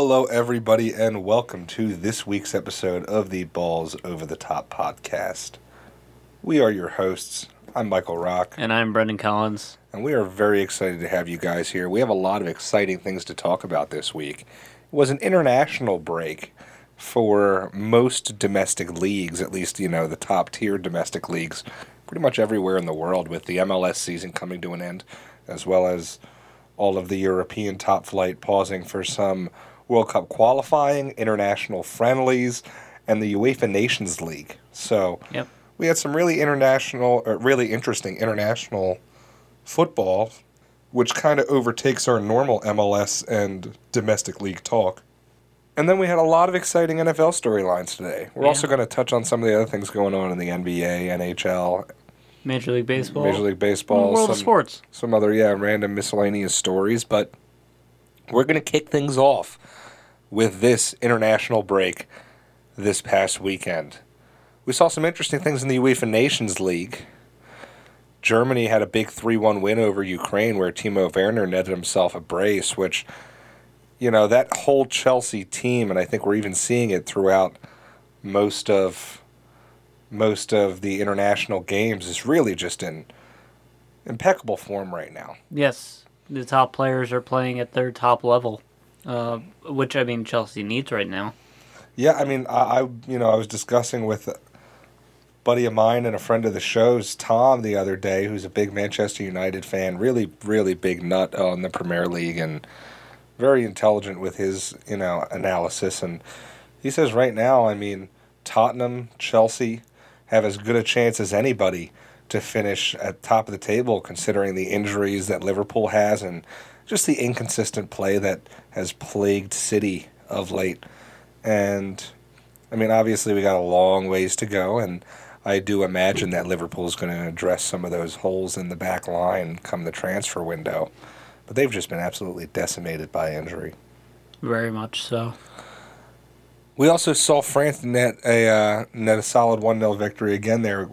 Hello, everybody, and welcome to this week's episode of the Balls Over the Top podcast. We are your hosts. I'm Michael Rock, And I'm Brendan Collins. and we are very excited to have you guys here. We have a lot of exciting things to talk about this week. It was an international break for most domestic leagues, at least, you know, the top tier domestic leagues, pretty much everywhere in the world, with the MLS season coming to an end, as well as all of the European top flight pausing for some World Cup qualifying, international friendlies, and the UEFA Nations League. So Yep. we had some really international, or really interesting international football, which kind of overtakes our normal MLS and domestic league talk. And then we had a lot of exciting NFL storylines today. We're Yeah. also going to touch on some of the other things going on in the NBA, NHL, Major League Baseball. Major League Baseball, World some, of Sports. some other yeah random miscellaneous stories. But we're going to kick things off with this international break this past weekend. We saw some interesting things in the UEFA Nations League. Germany had a big 3 1 win over Ukraine where Timo Werner netted himself a brace, which, you know, that whole Chelsea team, and I think we're even seeing it throughout most of most of the international games, is really just in impeccable form right now. Yes, the top players are playing at their top level, uh, which I mean Chelsea needs right now. Yeah, I mean, I, I you know I was discussing with a buddy of mine and a friend of the show's Tom the other day, who's a big Manchester United fan, really really big nut on the Premier League and very intelligent with his you know analysis. And he says right now, I mean, Tottenham, Chelsea have as good a chance as anybody to finish at top of the table, considering the injuries that Liverpool has and just the inconsistent play that has plagued City of late. And I mean, obviously, we got a long ways to go, and I do imagine that Liverpool is going to address some of those holes in the back line come the transfer window. But they've just been absolutely decimated by injury. Very much so. We also saw France net a uh, net a solid one 0 victory again there.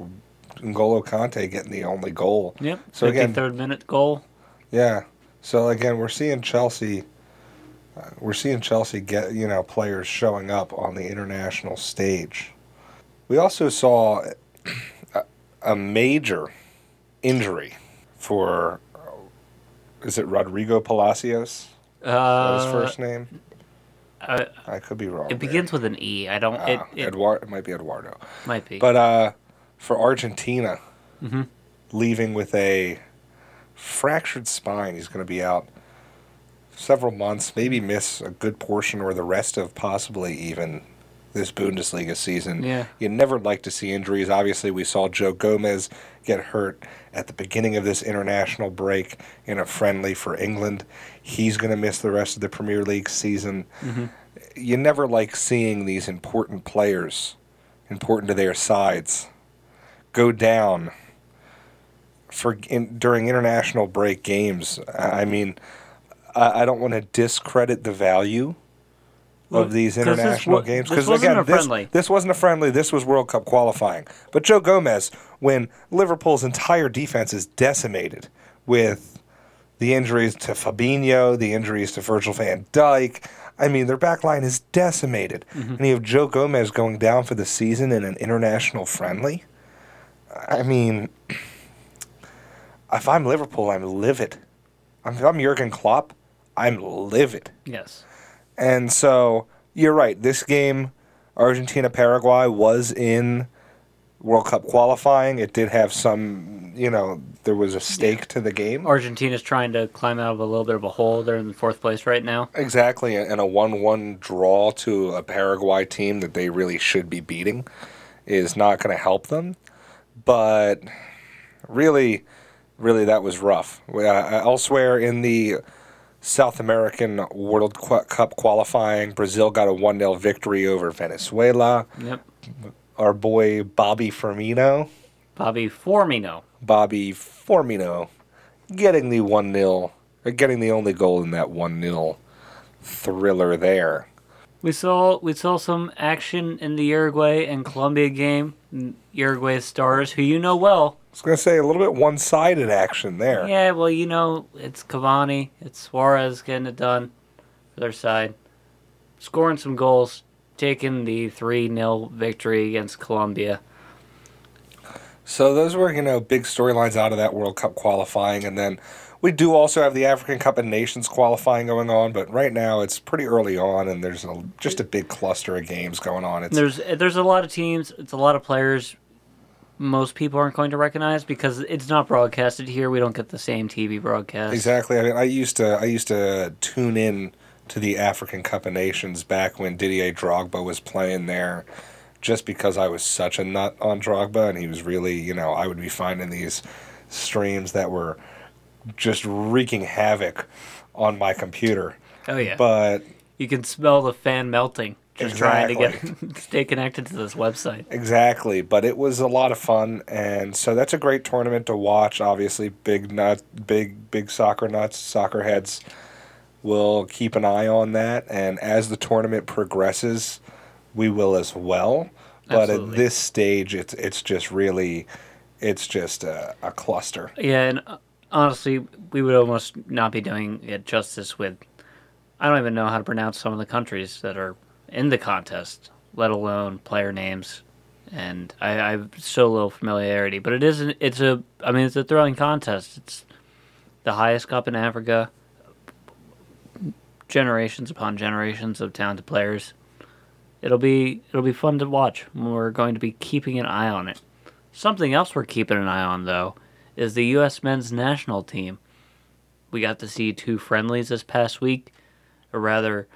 N'Golo Kanté getting the only goal. Yep. So again- third minute goal. Yeah. So again, we're seeing Chelsea. Uh, we're seeing Chelsea get you know players showing up on the international stage. We also saw a, a major injury for. Is it Rodrigo Palacios? Uh, his first name? uh, I could be wrong. it begins with an E. I don't. there. it it Eduard, it might be Eduardo. might be. But uh, for Argentina, Mhm. leaving with a fractured spine, he's going to be out several months, maybe miss a good portion or the rest of possibly even this Bundesliga season. Yeah. You never like to see injuries. Obviously, we saw Joe Gomez get hurt at the beginning of this international break in a friendly for England. He's going to miss the rest of the Premier League season. Mhm. You never like seeing these important players, important to their sides, go down for in, during international break games. I mean, I, I don't want to discredit the value of these this international wa- games because again, a this, this wasn't a friendly. This was World Cup qualifying. But Joe Gomez, when Liverpool's entire defense is decimated with the injuries to Fabinho, the injuries to Virgil van Dijk. I mean, their back line is decimated. Mm-hmm. And you have Joe Gomez going down for the season in an international friendly. I mean, if I'm Liverpool, I'm livid. If I'm Jurgen Klopp, I'm livid. yes. And so you're right. This game, Argentina Paraguay, was in World Cup qualifying. It did have some, you know, there was a stake to the game. Argentina's trying to climb out of a little bit of a hole. They're in fourth place right now. Exactly, and a one-one draw to a Paraguay team that they really should be beating is not going to help them. But really, really, that was rough. Uh, elsewhere in the South American World Cup qualifying, Brazil got a one 0 victory over Venezuela. Yep. Our boy Bobby Firmino, Bobby Formino. Bobby Formino getting the one 0 getting the only goal in that one 0 thriller there. We saw we saw some action in the Uruguay and Colombia game. Uruguay stars, who you know well. I was going to say a little bit one sided action there. Yeah, well, you know it's Cavani, it's Suarez getting it done for their side. scoring some goals, taking the 3 0 victory against Colombia. So those were, you know, big storylines out of that World Cup qualifying, and then we do also have the African Cup of Nations qualifying going on. But right now, it's pretty early on, and there's a, just a big cluster of games going on. It's There's there's a lot of teams, it's a lot of players most people aren't going to recognize because it's not broadcasted here. We don't get the same TV broadcast. exactly. I mean, I used to I used to tune in to the African Cup of Nations back when Didier Drogba was playing there. Just because I was such a nut on Drogba, and he was really, you know, I would be finding these streams that were just wreaking havoc on my computer. Oh yeah. But you can smell the fan melting just trying to get stay connected to this website. exactly, but it was a lot of fun, and so that's a great tournament to watch. Obviously, big nut, big big soccer nuts, soccer heads will keep an eye on that, and as the tournament progresses, we will as well. But Absolutely. at this stage, it's it's just really, it's just a, a cluster. Yeah, and uh, honestly, we would almost not be doing it justice with. I don't even know how to pronounce some of the countries that are in the contest, let alone player names. And I, I have so little familiarity, but it is an, it's a I mean it's a thrilling contest. It's the highest cup in Africa. Generations upon generations of talented players. It'll be it'll be fun to watch. We're going to be keeping an eye on it. Something else we're keeping an eye on though is the U.S. men's national team. We got to see two friendlies this past week, a rather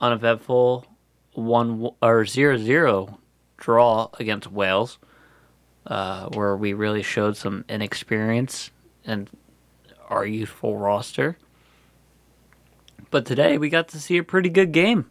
uneventful one or zero zero draw against Wales, uh, where we really showed some inexperience and our youthful roster. But today we got to see a pretty good game.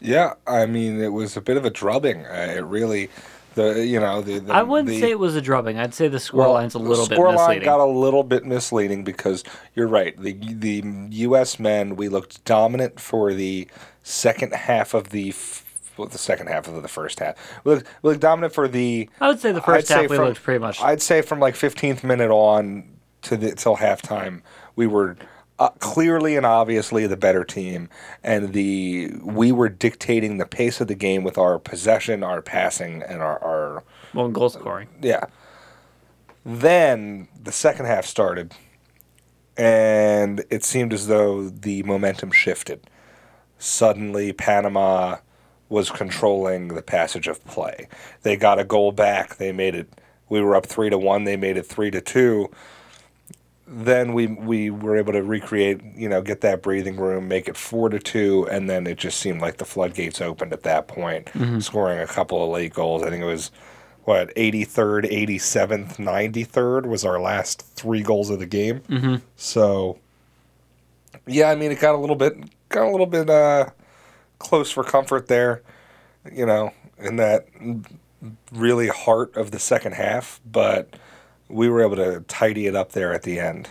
Yeah, I mean, it was a bit of a drubbing. Uh, it really, the you know the, the I wouldn't the, say it was a drubbing. I'd say the Well, scoreline's a little bit. the bit scoreline misleading. got a little bit misleading because you're right. The the U.S. men we looked dominant for the second half of the f- well, the second half of the first half. We looked, we looked dominant for the. I would say the 1st I'd half we from- looked pretty much. I'd say from like 15th minute on to the till halftime, we were. Uh, clearly and obviously the better team, and the we were dictating the pace of the game with our possession, our passing, and our, our well, goal scoring. yeah. Then the second half started, and it seemed as though the momentum shifted. Suddenly, Panama was controlling the passage of play. They got a goal back. They made it. We were up three to one. They made it three to two. Then we we were able to recreate, you know, get that breathing room, make it four to two, and then it just seemed like the floodgates opened at that point, scoring a couple of late goals. I think it was what 83rd, 87th, 93rd was our last three goals of the game. Mhm. So yeah, I mean it got a little bit got a little bit uh, close for comfort there, you know, in that really heart of the second half, but we were able to tidy it up there at the end.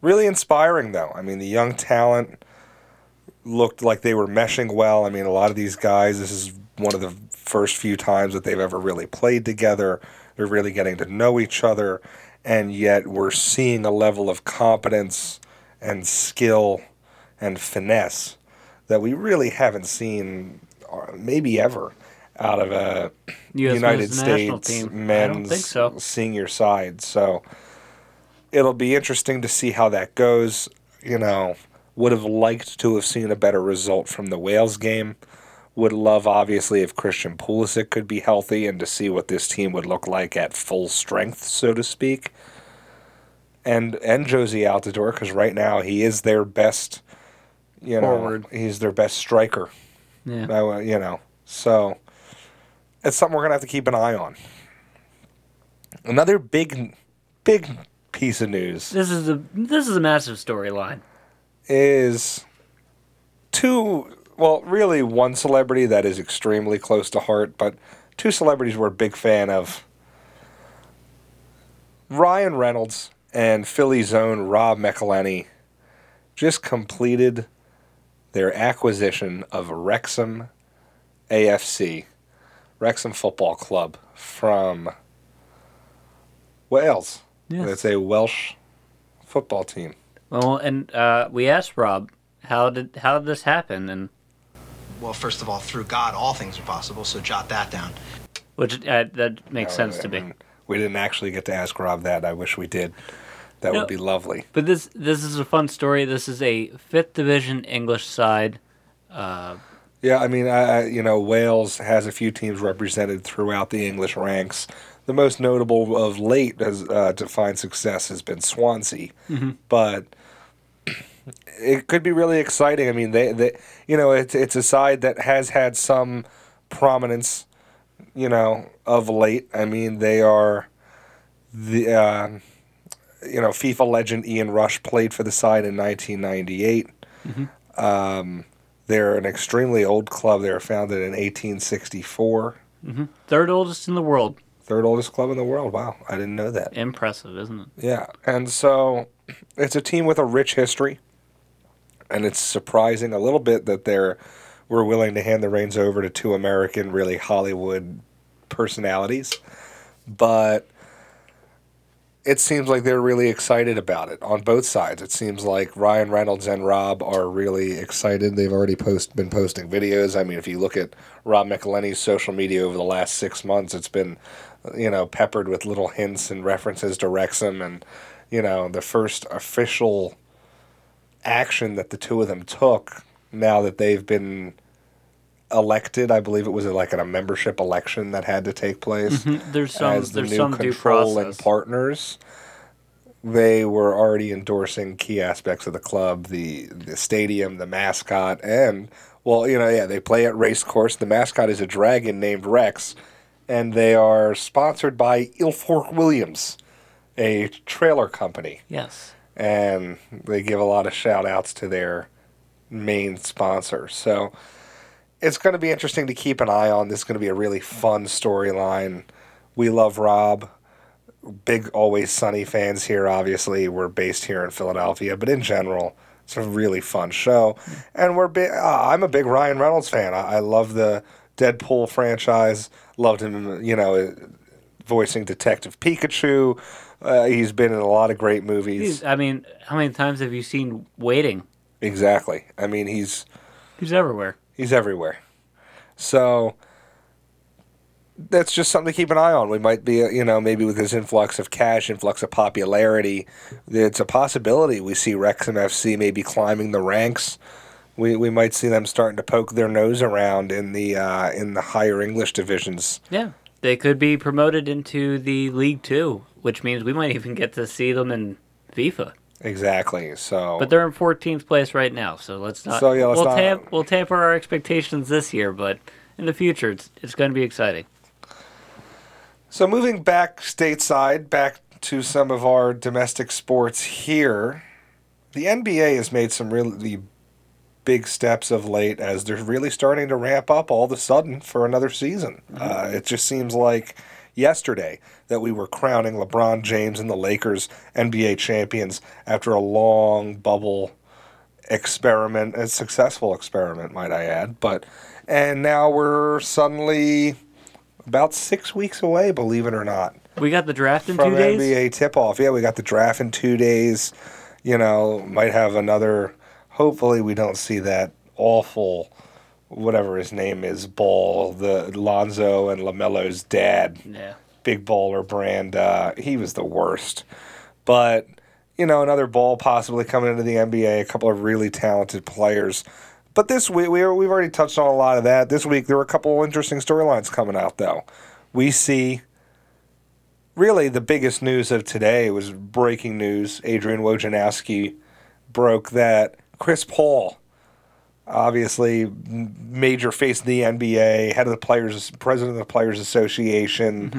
Really inspiring though. I mean, the young talent looked like they were meshing well. I mean, a lot of these guys, this is one of the first few times that they've ever really played together. They're really getting to know each other, and yet we're seeing a level of competence and skill and finesse that we really haven't seen, uh, maybe ever, out of a US United States men's I don't think so. senior side. So it'll be interesting to see how that goes. You know, would have liked to have seen a better result from the Wales game. Would love, obviously, if Christian Pulisic could be healthy and to see what this team would look like at full strength, so to speak. And and Jozy Altidore, because right now he is their best, you know, Forward. he's their best striker. Yeah. You know, so it's something we're gonna have to keep an eye on. Another big, big piece of news This is a this is a massive storyline. is two. Well, really, one celebrity that is extremely close to heart, but two celebrities we're a big fan of. Ryan Reynolds and Philly's own Rob McElhenney just completed their acquisition of Wrexham AFC, Wrexham Football Club from Wales. Yes. It's a Welsh football team. Well, and uh, we asked Rob how did how did this happen? And Well, first of all, through God, all things are possible. So jot that down. which uh, that makes No, sense to me. We didn't actually get to ask Rob that. I wish we did. That No. would be lovely. But this this is a fun story. This is a fifth division English side. Uh, Yeah, I mean, I, you know, Wales has a few teams represented throughout the English ranks. The most notable of late as uh, to find success has been Swansea, but it could be really exciting. I mean, they, they you know, it's it's a side that has had some prominence, you know, of late. I mean, they are the uh, you know FIFA legend Ian Rush played for the side in 1998. Um, they're an extremely old club. They were founded in 1864. Mm-hmm. third oldest in the world. Third oldest club in the world. Wow, I didn't know that. Impressive, isn't it? Yeah, and so it's a team with a rich history, and it's surprising a little bit that they're we're willing to hand the reins over to two American, really Hollywood personalities, but it seems like they're really excited about it on both sides. It seems like Ryan Reynolds and Rob are really excited. They've already post been posting videos. I mean, if you look at Rob McElhenney's social media over the last six months, it's been you know peppered with little hints and references to Wrexham, and you know the first official action that the two of them took now that they've been elected. I believe it was like a membership election that had to take place mm-hmm. There's some as the there's new some due process. partners. They were already endorsing key aspects of the club, the the stadium, the mascot, and well, you know, yeah, they play at racecourse. The mascot is a dragon named Rex, and they are sponsored by Ifor Williams, a trailer company, yes. and they give a lot of shout outs to their main sponsor. So it's going to be interesting to keep an eye on. This is going to be a really fun storyline. We love Rob. Big Always Sunny fans here, obviously. We're based here in Philadelphia, but in general, it's a really fun show. And we're big, uh, I'm a big Ryan Reynolds fan. I, I love the Deadpool franchise. Loved him, you know, voicing Detective Pikachu. Uh, he's been in a lot of great movies. He's, I mean, how many times have you seen Waiting? Exactly. I mean, he's He's everywhere. He's everywhere. So that's just something to keep an eye on. We might be, uh, you know, maybe with this influx of cash, influx of popularity, it's a possibility we see Wrexham FC maybe climbing the ranks. We, we might see them starting to poke their nose around in the uh, in the higher English divisions. Yeah. They could be promoted into the League Two, which means we might even get to see them in FIFA. Exactly. So But they're in 14th place right now, so let's not. So, yeah, let's we'll, not- we'll tamper our expectations this year, but in the future, it's it's going to be exciting. So moving back stateside, back to some of our domestic sports here, the NBA has made some really big steps of late as they're really starting to ramp up all of a sudden for another season. Uh, it just seems like yesterday that we were crowning LeBron James and the Lakers NBA champions after a long bubble experiment, a successful experiment, might I add. But and now we're suddenly about six weeks away, believe it or not, We got the draft in from two days. NBA tip off. Yeah, we got the draft in two days. You know, might have another. Hopefully, we don't see that awful, whatever his name is, ball. The Lonzo and Lamelo's dad Yeah. big baller brand. Uh, he was the worst. But, you know, another ball possibly coming into the NBA, a couple of really talented players. But this week, we, we've already touched on a lot of that. This week, there were a couple of interesting storylines coming out, though. We see really the biggest news of today was breaking news. Adrian Wojnarowski broke that Chris Paul, obviously major face in the NBA, head of the players, president of the Players Association,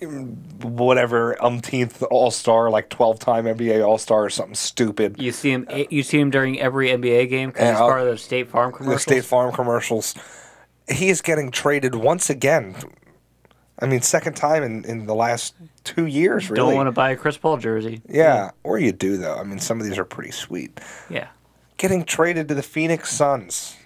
mm-hmm. whatever umpteenth All Star, like twelve time NBA All Star or something stupid. You see him. You see him during every NBA game because he's part of the State Farm commercials. The. State Farm commercials. He is getting traded once again. I mean, second time in, in the last two years, really. Don't want to buy a Chris Paul jersey. Yeah, or you do though. I mean, some of these are pretty sweet. Yeah. Getting traded to the Phoenix Suns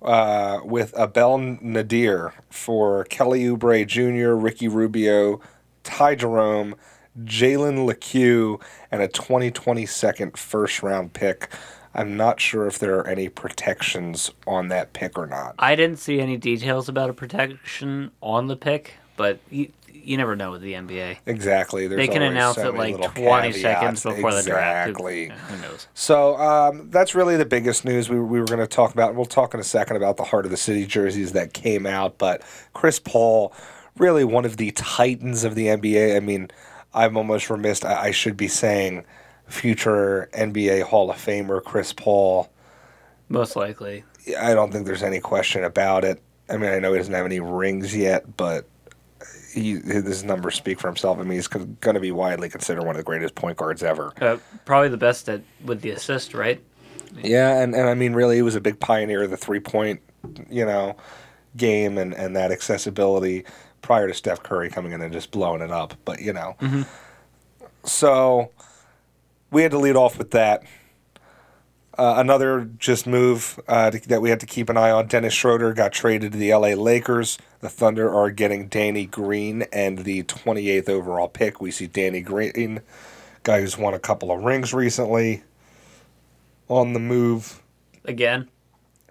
uh, with Abdel Nader for Kelly Oubre Jr., Ricky Rubio, Ty Jerome, Jalen Lecque, and a 2020 second first round pick. I'm not sure if there are any protections on that pick or not. I didn't see any details about a protection on the pick, but you, never know with the NBA. Exactly. There's they can announce so it like 20 caveats. seconds before the draft. Exactly. Who knows? So um, that's really the biggest news we, we were going to talk about. We'll talk in a second about the heart of the city jerseys that came out. But Chris Paul, really one of the titans of the NBA. I mean, I'm almost remiss. I, I should be saying future NBA Hall of Famer Chris Paul. Most likely. I don't think there's any question about it. I mean, I know he doesn't have any rings yet, but he, his numbers speak for himself. I mean, he's going to be widely considered one of the greatest point guards ever. Uh, probably the best at with the assist, right? Yeah, and, and I mean, really, he was a big pioneer of the three point, you know, game and, and that accessibility prior to Steph Curry coming in and just blowing it up. But, you know, so we had to lead off with that. Uh, another just move uh, to, that we had to keep an eye on. Dennis Schroeder got traded to the LA Lakers. The Thunder are getting Danny Green and the 28th overall pick. We see Danny Green, guy who's won a couple of rings recently, on the move. Again,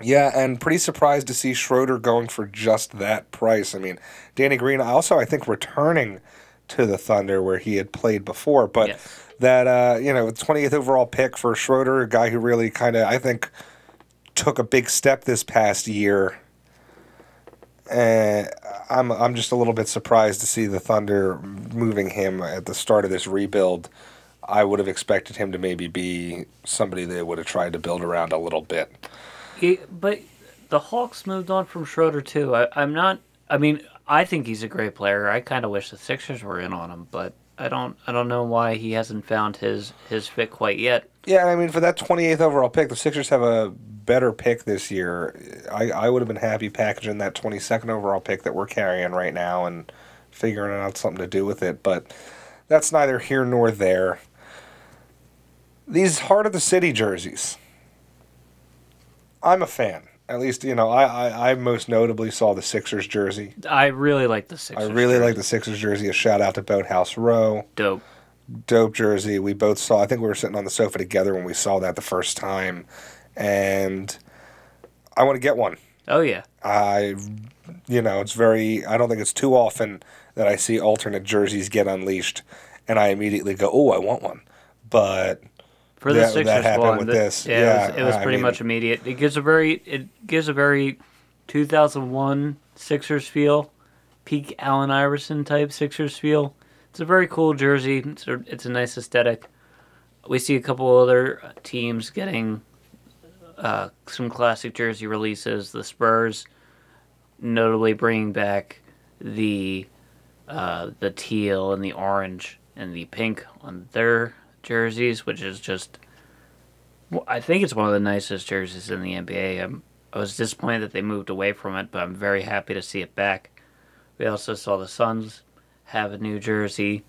Yeah, and pretty surprised to see Schroeder going for just that price. I mean, Danny Green also, I think, returning to the Thunder where he had played before, but Yes. That uh, you know, 20th overall pick for Schroeder, a guy who really kind of, I think, took a big step this past year. And I'm I'm just a little bit surprised to see the Thunder moving him at the start of this rebuild. I would have expected him to maybe be somebody they would have tried to build around a little bit. but the Hawks moved on from Schroeder too. I, I'm not. I mean, I think he's a great player. I kind of wish the Sixers were in on him, but I don't. I don't know why he hasn't found his his fit quite yet. Yeah, I mean for that 28th overall pick, the Sixers have a better pick this year. I, I would have been happy packaging that 22nd overall pick that we're carrying right now and figuring out something to do with it, but that's neither here nor there. These heart of the city jerseys. I'm a fan. At least, you know, I, I, I most notably saw the Sixers jersey. I really like the Sixers. I really jersey. like the Sixers jersey. A shout out to Boathouse Row. dope. dope jersey. We both saw. I think we were sitting on the sofa together when we saw that the first time, and I want to get one. Oh yeah, I, you know, it's very. I don't think it's too often that I see alternate jerseys get unleashed, and I immediately go, "Oh, I want one." But for the That- that Sixers happened one, with the- this. Yeah, it was, it was pretty mean- much immediate. It gives a very it gives a very 2001 Sixers feel, peak Allen Iverson type Sixers feel. It's a very cool jersey. It's a, it's a nice aesthetic. We see a couple other teams getting uh, some classic jersey releases. The Spurs, notably bringing back the uh, the teal and the orange and the pink on their jerseys, which is just. I think it's one of the nicest jerseys in the NBA. I'm, I was disappointed that they moved away from it, but I'm very happy to see it back. We also saw the Suns have a new jersey.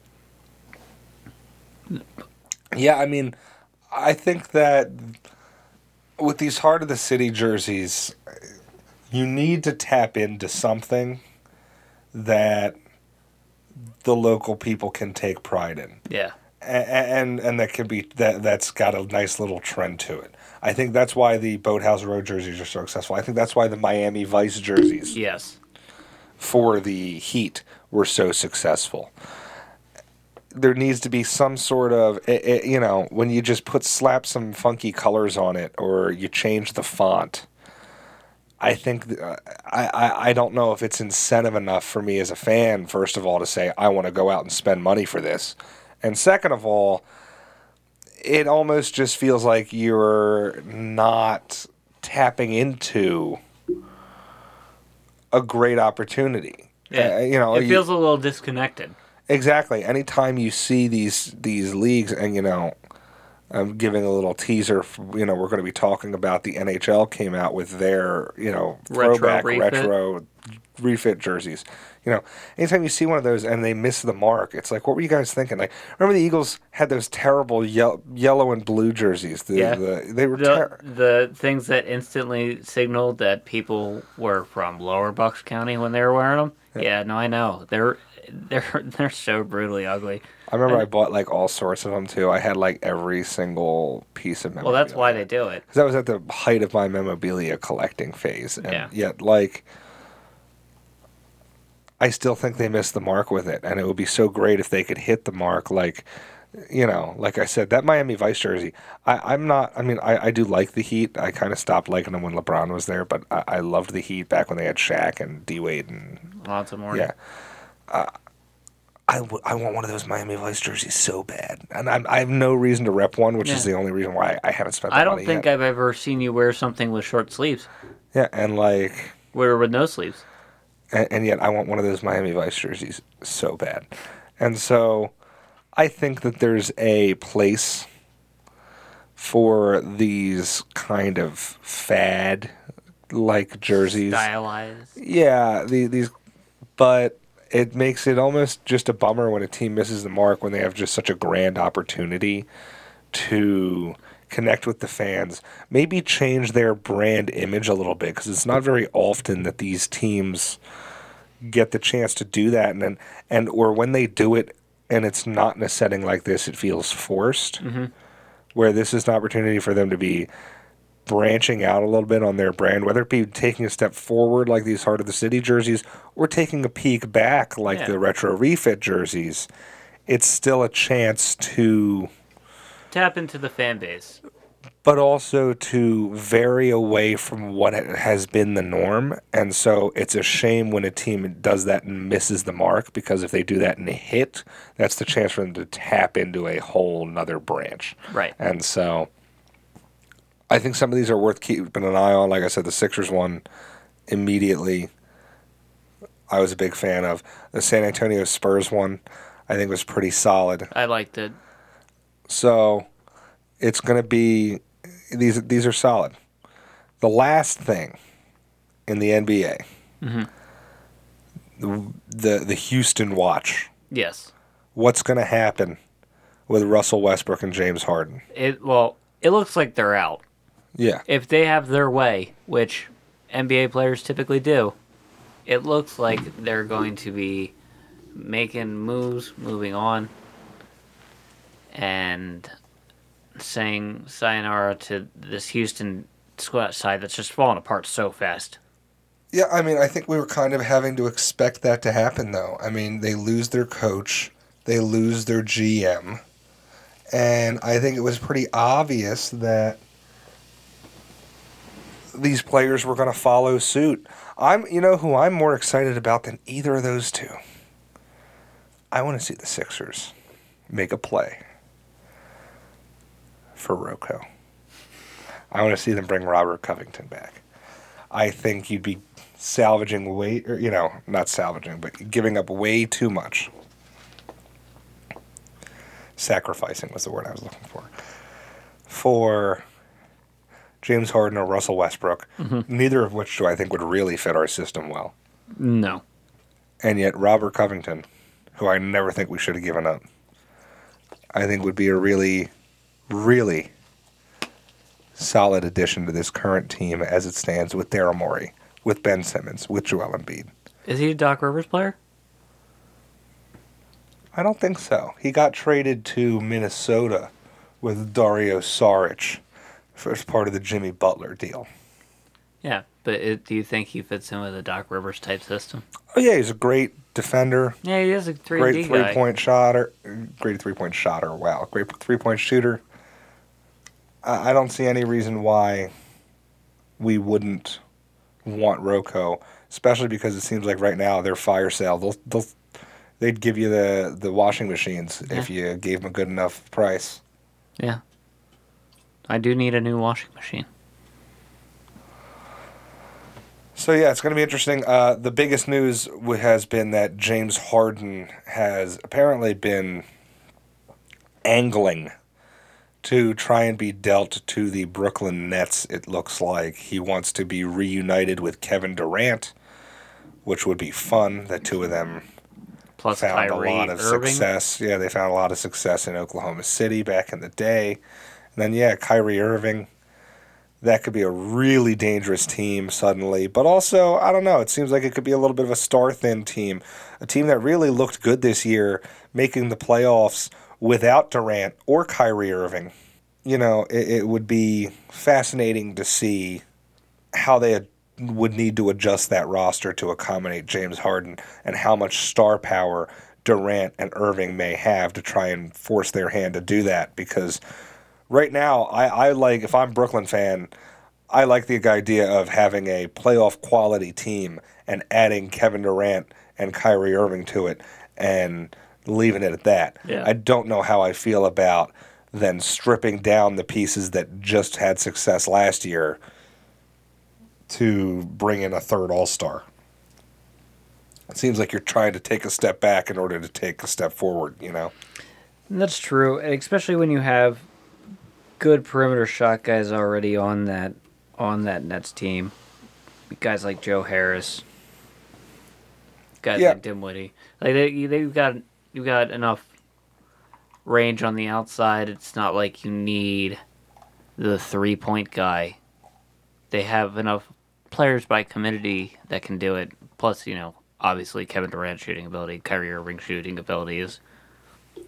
yeah, I mean, I think that with these heart of the city jerseys, you need to tap into something that the local people can take pride in. Yeah. And and that could be that that's got a nice little trend to it. I think that's why the Boathouse Row jerseys are so successful. I think that's why the Miami Vice jerseys Yes. for the Heat were so successful. There needs to be some sort of eh, eh, you know when you just put slap some funky colors on it or you change the font. I think uh, I, I I don't know if it's incentive enough for me as a fan. First of all, to say I want to go out and spend money for this, and second of all, it almost just feels like you're not tapping into a great opportunity. Yeah. Uh, you know, it you- feels a little disconnected. Exactly. Anytime you see these these leagues, and you know, I'm giving a little teaser. For, you know, we're going to be talking about the NHL came out with their you know Retro throwback refit. retro refit jerseys. You know, anytime you see one of those and they miss the mark, it's like, what were you guys thinking? Like, remember the Eagles had those terrible ye- yellow and blue jerseys. The, Yeah. the, they were The, ter- the things that instantly signaled that people were from Lower Bucks County when they were wearing them. Yeah, no, I know. They're they're they're so brutally ugly. I remember And- I bought like all sorts of them too. I had like every single piece of memorabilia. Well, that's why they do it. Because that was at the height of my memorabilia collecting phase. And Yeah. yet, like, I still think they missed the mark with it. And it would be so great if they could hit the mark. Like, you know, like I said, that Miami Vice jersey, I, I'm not, I mean, I, I do like the Heat. I kind of stopped liking them when LeBron was there, but I, I loved the Heat back when they had Shaq and D Wade and Lots of more. yeah. Uh, I, w- I want one of those Miami Vice jerseys so bad, and I'm, I have no reason to rep one, which is the only reason why I haven't spent. I don't think yet. I've ever seen you wear something with short sleeves. Yeah, and like, Wear with no sleeves. and, and yet I want one of those Miami Vice jerseys so bad, and so I think that there's a place for these kind of fad like jerseys. Stylized. Yeah, the, these, but it makes it almost just a bummer when a team misses the mark when they have just such a grand opportunity to connect with the fans, maybe change their brand image a little bit because it's not very often that these teams get the chance to do that and then and or when they do it and it's not in a setting like this it feels forced. Mm-hmm. Where this is an opportunity for them to be branching out a little bit on their brand, whether it be taking a step forward like these Heart of the City jerseys or taking a peek back like Yeah. the retro refit jerseys, it's still a chance to, Tap into the fan base. but also to vary away from what has been the norm. And so it's a shame when a team does that and misses the mark because if they do that and hit, that's the chance for them to tap into a whole nother branch. Right. And so I think some of these are worth keeping an eye on. Like I said, the Sixers one immediately I was a big fan of. The San Antonio Spurs one I think was pretty solid. I liked it. So it's going to be these these are solid. The last thing in the NBA, the, mm-hmm. the the Houston watch. Yes. What's going to happen with Russell Westbrook and James Harden? It well, it looks like they're out. Yeah. If they have their way, which NBA players typically do, it looks like they're going to be making moves, moving on, and saying sayonara to this Houston squad side that's just falling apart so fast. Yeah, I mean, I think we were kind of having to expect that to happen, though. I mean, they lose their coach, they lose their GM, and I think it was pretty obvious that these players were going to follow suit. I'm, you know, who I'm more excited about than either of those two. I want to see the Sixers make a play for Rocco. I want to see them bring Robert Covington back. I think you'd be salvaging way, or, you know, not salvaging, but giving up way too much. Sacrificing was the word I was looking for. For James Harden or Russell Westbrook, mm-hmm. neither of which do I think would really fit our system well. No. And yet, Robert Covington, who I never think we should have given up, I think would be a really, really solid addition to this current team as it stands with Daryl Morey, with Ben Simmons, with Joel Embiid. Is he a Doc Rivers player? I don't think so. He got traded to Minnesota with Dario Saric as part of the Jimmy Butler deal. Yeah, but it, do you think he fits in with a Doc Rivers type system? Oh yeah, he's a great defender, Yeah, he is a three great three guy. point shotter, great three point shotter. Wow, great three point shooter. I, I don't see any reason why we wouldn't want Rocco, especially because it seems like right now they're fire sale. They'll they'll they'd give you the the washing machines if you gave them a good enough price. Yeah. I do need a new washing machine. So yeah, it's going to be interesting. Uh, the biggest news has been that James Harden has apparently been angling to try and be dealt to the Brooklyn Nets. It looks like he wants to be reunited with Kevin Durant, which would be fun. The two of them Plus found Kyrie a lot of Irving. success. Yeah, they found a lot of success in Oklahoma City back in the day. Then yeah, Kyrie Irving. that could be a really dangerous team suddenly. But also, I don't know, it seems like it could be a little bit of a star thin team. A team that really looked good this year, making the playoffs without Durant or Kyrie Irving. You know, it, it would be fascinating to see how they would need to adjust that roster to accommodate James Harden and how much star power Durant and Irving may have to try and force their hand to do that because right now I, I like if I'm Brooklyn fan, I like the idea of having a playoff quality team and adding Kevin Durant and Kyrie Irving to it and leaving it at that. Yeah. I don't know how I feel about then stripping down the pieces that just had success last year to bring in a third all star. It seems like you're trying to take a step back in order to take a step forward, you know? That's true, and especially when you have good perimeter shot guys already on that on that Nets team. Guys like Joe Harris, guys Yeah. like Dinwiddie. Like they they've got you've got enough range on the outside. It's not like you need the three point guy. They have enough players by committee that can do it. Plus, you know, obviously Kevin Durant shooting ability, Kyrie Irving shooting ability is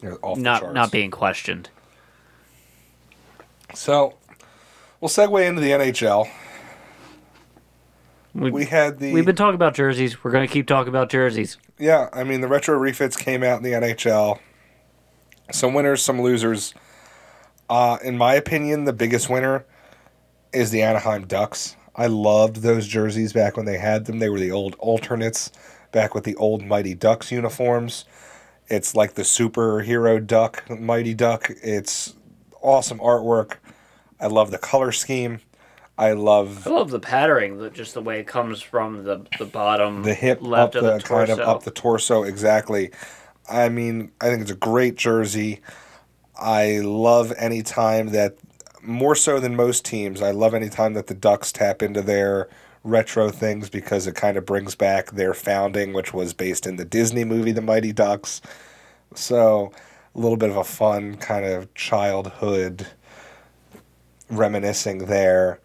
You know, off not not being questioned. So we'll segue into the NHL. We, We had the We've been talking about jerseys. We're going to keep talking about jerseys. Yeah, I mean the retro refits came out in the NHL. Some winners, some losers. Uh, in my opinion, the biggest winner is the Anaheim Ducks. I loved those jerseys back when they had them. They were the old alternates back with the old Mighty Ducks uniforms. It's like the superhero duck, Mighty Duck. It's awesome artwork. I love the color scheme. I love I love the patterning, the, just the way it comes from the, the bottom, the hip left up of the, the kind of up the torso exactly i mean i think it's a great jersey i love any time that more so than most teams i love any time that the ducks tap into their retro things because it kind of brings back their founding which was based in the disney movie the mighty ducks so a little bit of a fun kind of childhood reminiscing there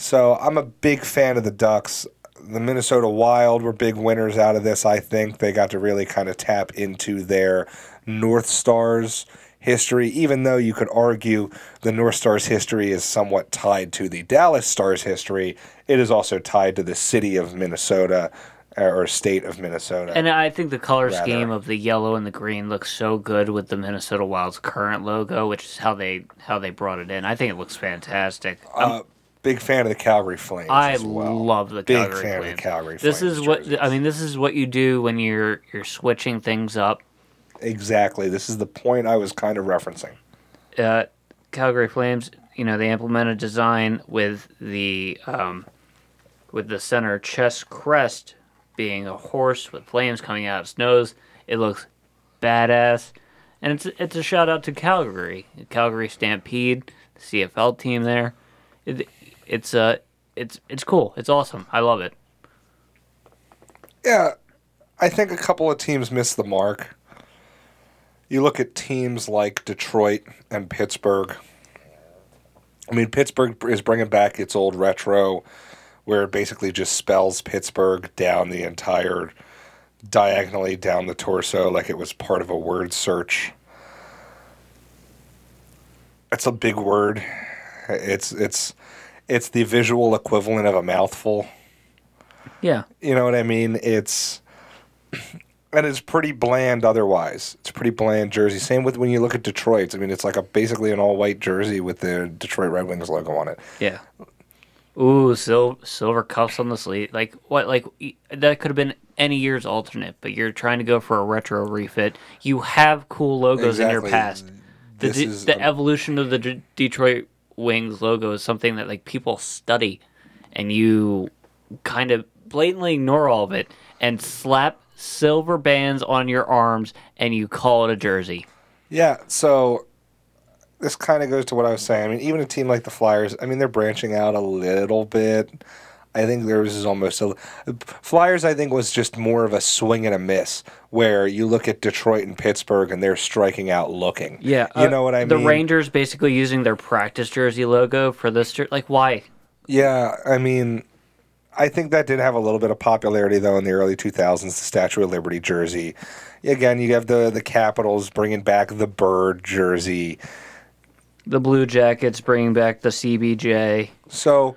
so I'm a big fan of the Ducks. The Minnesota Wild were big winners out of this, I think. They got to really kind of tap into their North Stars history, even though you could argue the North Stars history is somewhat tied to the Dallas Stars history. It is also tied to the city of Minnesota or state of Minnesota. And I think the color Rather. scheme of the yellow and the green looks so good with the Minnesota Wild's current logo, which is how they how they brought it in. I think it looks fantastic. I'm- uh, big fan of the Calgary Flames. I as well. love the big Calgary fan Flames. of the Calgary this Flames. is what jerseys. I mean. This is what you do when you're you're switching things up. Exactly. This is the point I was kind of referencing. uh, Calgary Flames, you know, they implemented a design with the um, with the center chest crest being a horse with flames coming out its nose. It looks badass, and it's it's a shout out to Calgary, Calgary Stampede, the CFL team there. It, it's uh it's it's cool. It's awesome. I love it. Yeah, I think a couple of teams missed the mark. You look at teams like Detroit and Pittsburgh. I mean, Pittsburgh is bringing back its old retro, where it basically just spells Pittsburgh down the entire, diagonally down the torso, like it was part of a word search. It's a big word. It's it's it's the visual equivalent of a mouthful. Yeah, You know what I mean? It's and it's pretty bland otherwise. It's a pretty bland jersey. Same with when you look at Detroit's. I mean, it's like a basically an all white jersey with the Detroit Red Wings logo on it. yeah. Ooh, sil- silver cuffs on the sleeve. Like what? Like that could have been any year's alternate, but you're trying to go for a retro refit. You have cool logos in your past. The, de- the a- evolution of the D- Detroit Wings logo is something that like people study, and you kind of blatantly ignore all of it and slap silver bands on your arms, and you call it a jersey. Yeah, so this kind of goes to what I was saying. I mean, even a team like the Flyers, I mean, they're branching out a little bit. I think theirs is almost a Flyers. I think was just more of a swing and a miss, where you look at Detroit and Pittsburgh and they're striking out looking. Yeah, you uh, know what I the mean. The Rangers basically using their practice jersey logo for this. Like, why? Yeah, I mean, I think that did have a little bit of popularity though in the early 2000s. The Statue of Liberty jersey. Again, you have the the Capitals bringing back the bird jersey. The Blue Jackets bringing back the CBJ. So,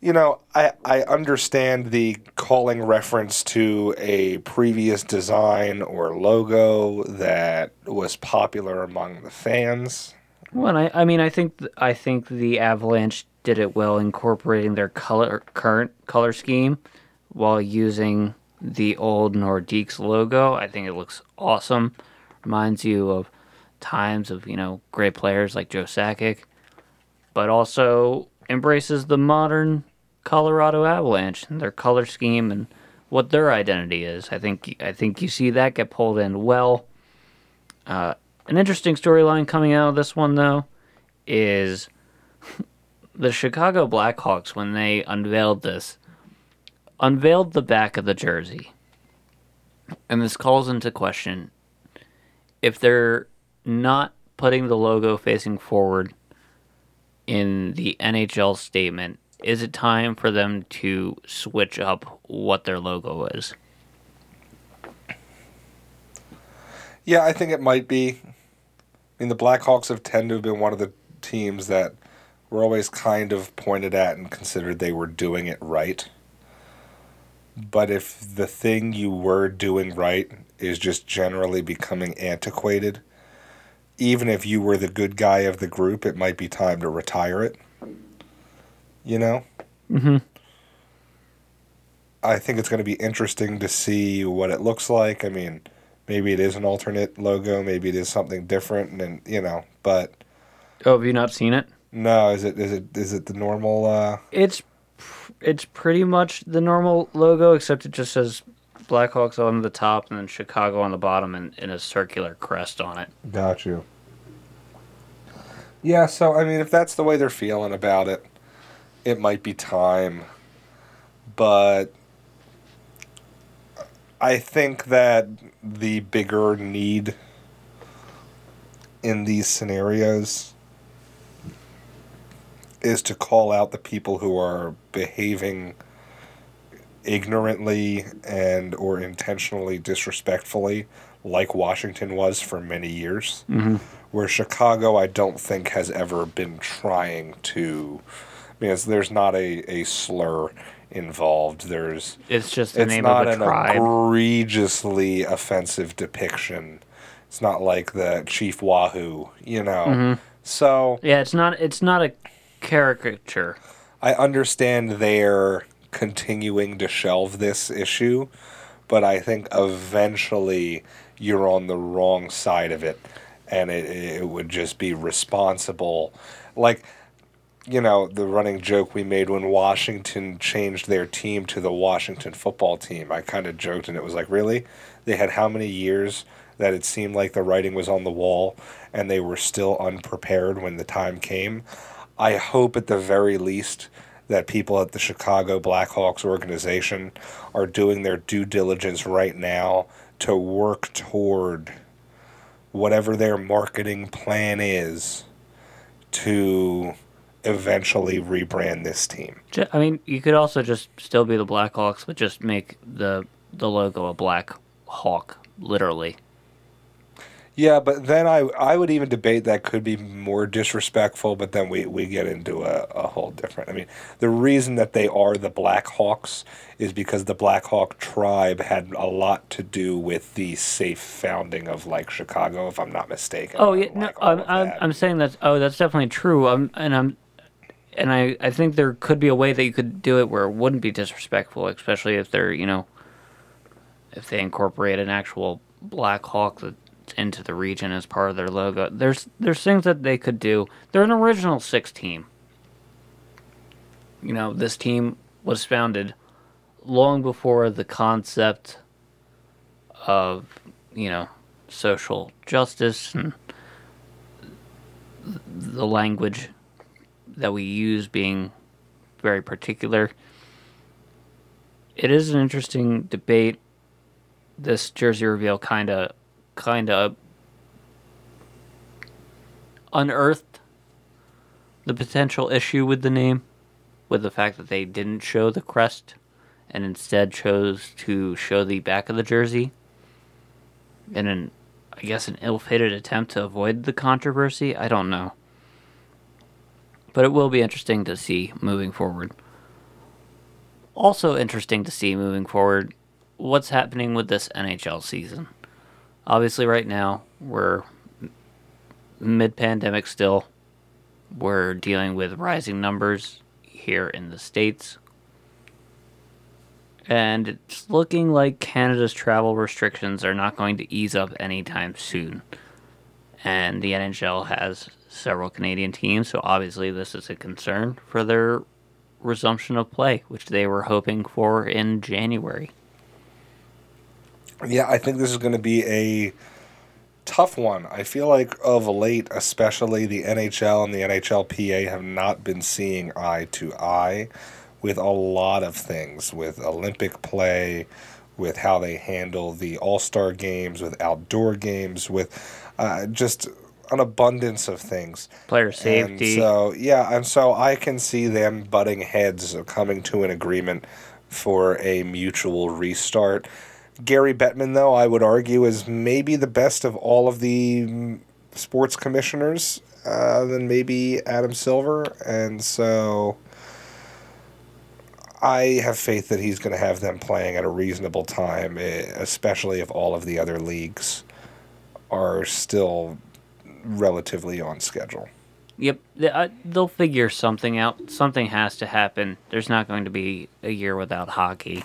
you know, I I understand the calling reference to a previous design or logo that was popular among the fans. Well, I, I mean, I think th- I think the Avalanche did it well, incorporating their color current color scheme while using the old Nordiques logo. I think it looks awesome. Reminds you of times of you know great players like Joe Sakic, but also embraces the modern Colorado Avalanche and their color scheme and what their identity is. I think I think you see that get pulled in well. Uh, an interesting storyline coming out of this one, though, is the Chicago Blackhawks, when they unveiled this, unveiled the back of the jersey. And this calls into question if they're not putting the logo facing forward in the NHL statement, is it time for them to switch up what their logo is? Yeah, I think it might be. I mean, the Blackhawks have tend to have been one of the teams that were always kind of pointed at and considered they were doing it right. But if the thing you were doing right is just generally becoming antiquated, even if you were the good guy of the group, it might be time to retire it. You know? Mm-hmm. I think it's going to be interesting to see what it looks like. I mean, maybe it is an alternate logo, maybe it is something different, and you know, but Oh, have you not seen it? no, is it is it is it the normal? Uh, It's it's pretty much the normal logo, except it just says Blackhawks on the top and then Chicago on the bottom and, and a circular crest on it. got you. Yeah, so I mean, if that's the way they're feeling about it, it might be time. But I think that the bigger need in these scenarios is to call out the people who are behaving ignorantly and or intentionally disrespectfully like Washington was for many years Mm-hmm. where Chicago I don't think has ever been trying to I because there's not a, a slur involved there's It's just the it's name not of a an tribe. egregiously offensive depiction it's not like the Chief Wahoo you know Mm-hmm. so yeah, it's not it's not a caricature. I understand they're continuing to shelve this issue, but I think eventually you're on the wrong side of it, and it, it would just be responsible. Like, you know, the running joke we made when Washington changed their team to the Washington football team. I kind of joked, and it was like, really? They had how many years that it seemed like the writing was on the wall, and they were still unprepared when the time came? I hope at the very least that people at the Chicago Blackhawks organization are doing their due diligence right now to work toward whatever their marketing plan is to eventually rebrand this team. I mean, you could also just still be the Blackhawks, but just make the the logo a black hawk, literally. Yeah, but then I I would even debate that could be more disrespectful, but then we, we get into a, a whole different. I mean, the reason that they are the Blackhawks is because the Blackhawk tribe had a lot to do with the safe founding of like Chicago, if I'm not mistaken. Oh yeah, no, I'm, I'm. I'm saying that. Oh, that's definitely true. Um, and I'm, and I, I think there could be a way that you could do it where it wouldn't be disrespectful, especially if they're, you know, if they incorporate an actual Black Hawk that into the region as part of their logo. There's, there's things that they could do. They're an original six team. You know, this team was founded long before the concept of, you know, social justice and the language that we use being very particular. It is an interesting debate. This jersey reveal kind of, kind of unearthed the potential issue with the name, with the fact that they didn't show the crest and instead chose to show the back of the jersey in an I guess an ill-fated attempt to avoid the controversy. I don't know. But it will be interesting to see moving forward. Also interesting to see moving forward what's happening with this NHL season. Obviously right now we're mid-pandemic still. We're dealing with rising numbers here in the states and it's looking like Canada's travel restrictions are not going to ease up anytime soon. And the NHL has several Canadian teams, so obviously this is a concern for their resumption of play, which they were hoping for in January. Yeah, I think this is going to be a tough one. I feel like of late, especially the NHL and the NHLPA have not been seeing eye to eye with a lot of things, with Olympic play, with how they handle the All Star games, with outdoor games, with uh, just an abundance of things. Player safety. And so yeah, and so I can see them butting heads, coming to an agreement for a mutual restart. Gary Bettman, though, I would argue is maybe the best of all of the sports commissioners. Uh, than maybe Adam Silver, and so I have faith that he's going to have them playing at a reasonable time, eh, especially if all of the other leagues are still relatively on schedule. Yep, uh, they'll figure something out. Something has to happen. There's not going to be a year without hockey.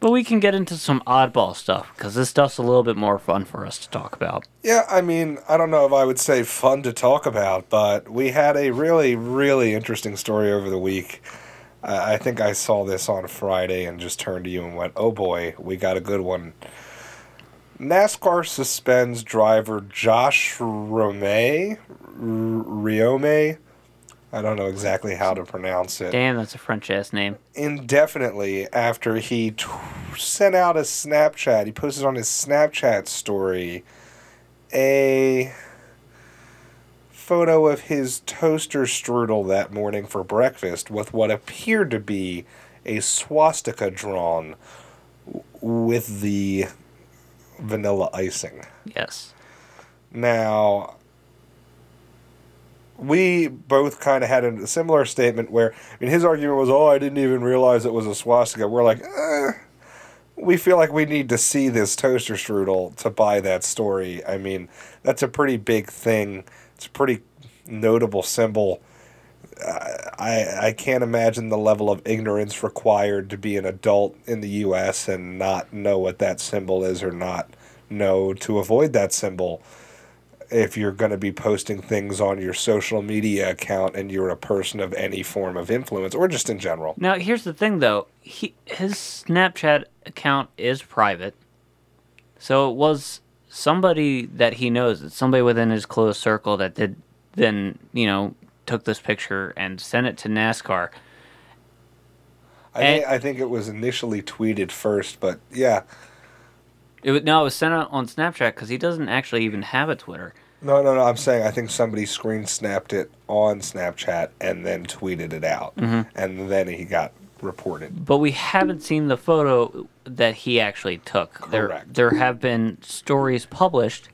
But we can get into some oddball stuff because this stuff's a little bit more fun for us to talk about. Yeah, I mean, I don't know if I would say fun to talk about, but we had a really, really interesting story over the week. Uh, I think I saw this on Friday and just turned to you and went, oh boy, we got a good one. NASCAR suspends driver Josh Reaume, Reaume I don't know exactly how to pronounce it. Damn, that's a French ass name. Indefinitely after he t- sent out a Snapchat, he posted on his Snapchat story a photo of his toaster strudel that morning for breakfast with what appeared to be a swastika drawn with the vanilla icing. Yes. Now, we both kind of had a similar statement where I mean his argument was, "Oh, I didn't even realize it was a swastika." We're like, eh, we feel like we need to see this toaster strudel to buy that story. I mean, that's a pretty big thing. It's a pretty notable symbol. I I can't imagine the level of ignorance required to be an adult in the U.S. and not know what that symbol is or not know to avoid that symbol if you're going to be posting things on your social media account and you're a person of any form of influence or just in general. Now, here's the thing though. He his Snapchat account is private. So it was somebody that he knows, it's somebody within his close circle that did then, you know, took this picture and sent it to NASCAR. I, and, think, I think it was initially tweeted first, but yeah. It was, no, it was sent out on Snapchat because he doesn't actually even have a Twitter. No, no, no. I'm saying I think somebody screen snapped it on Snapchat and then tweeted it out, mm-hmm. and then he got reported. But we haven't seen the photo that he actually took. Correct. There, there have been stories published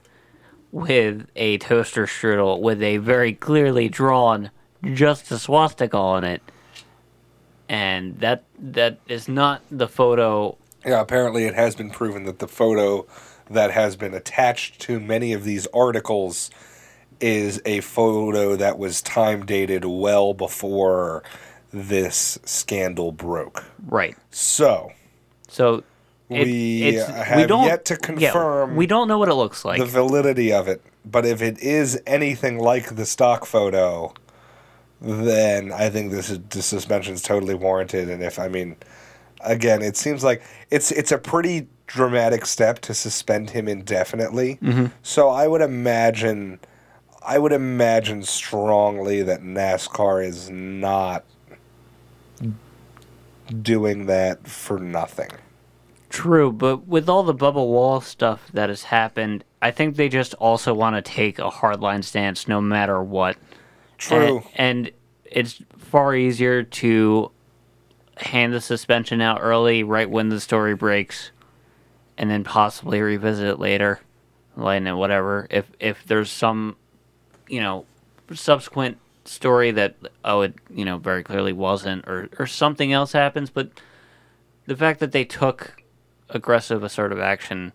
with a toaster strudel with a very clearly drawn just a swastika on it, and that that is not the photo. Yeah, apparently it has been proven that the photo that has been attached to many of these articles is a photo that was time dated well before this scandal broke. Right. So. So. It, we have we don't, yet to confirm. Yeah, we don't know what it looks like. The validity of it, but if it is anything like the stock photo, then I think this is, the suspension is totally warranted. And if I mean, again, it seems like it's it's a pretty dramatic step to suspend him indefinitely. Mm-hmm. So I would imagine I would imagine strongly that NASCAR is not doing that for nothing. True, but with all the Bubba Wallace stuff that has happened, I think they just also want to take a hardline stance no matter what. True. And, and it's far easier to hand the suspension out early, right when the story breaks, and then possibly revisit it later, lighten it, whatever. If if there's some, you know, subsequent story that oh it you know very clearly wasn't, or or something else happens, but the fact that they took aggressive assertive action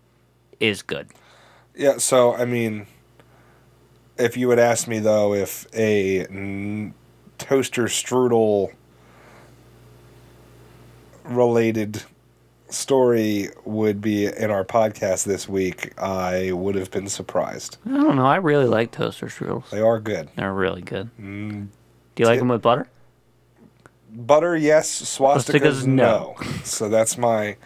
is good. Yeah, so I mean, if you would ask me though, if a n- toaster strudel related story would be in our podcast this week, I would have been surprised. I don't know. I really like toaster strudels. They are good. They're really good. Mm, Do you like them with butter? butter, yes. Swastikas, Swastikas, no. no. so that's my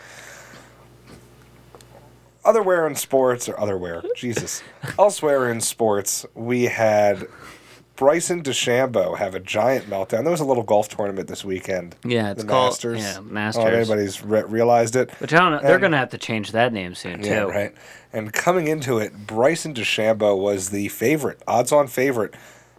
otherwhere in sports or otherwhere. Jesus. Elsewhere in sports, we had Bryson DeChambeau have a giant meltdown. There was a little golf tournament this weekend. Yeah, it's the called Masters. yeah I don't know if anybody's re- realized it. Which I don't know. They're gonna have to change that name soon too. Yeah, right. And coming into it, Bryson DeChambeau was the favorite, odds-on favorite,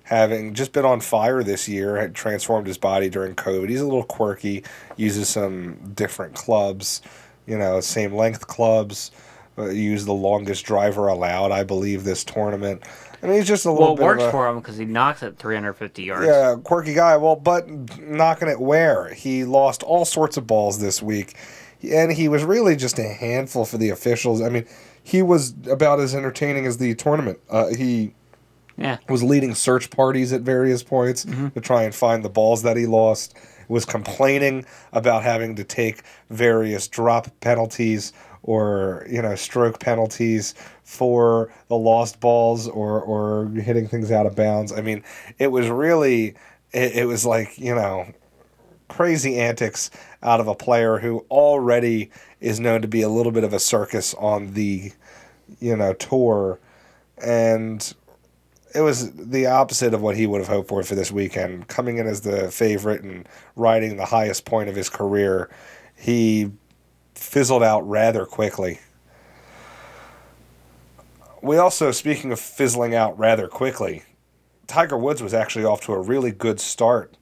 having just been on fire this year. Had transformed his body during COVID. He's a little quirky. Uses some different clubs, you know, same length clubs. Uh, used the longest driver allowed, I believe, this tournament. I mean, he's just a little Well, it bit works a, for him because he knocks at 350 yards. yeah, quirky guy. Well, but knocking it where? He lost all sorts of balls this week. And he was really just a handful for the officials. I mean, he was about as entertaining as the tournament. Uh, he Yeah. was leading search parties at various points to try and find the balls that he lost. Was complaining about having to take various drop penalties or you know stroke penalties for the lost balls or or hitting things out of bounds. I mean, it was really it, it was like you know crazy antics out of a player who already is known to be a little bit of a circus on the you know tour and it was the opposite of what he would have hoped for for this weekend. Coming in as the favorite and riding the highest point of his career, he fizzled out rather quickly. We also, speaking of fizzling out rather quickly, Tiger Woods was actually off to a really good start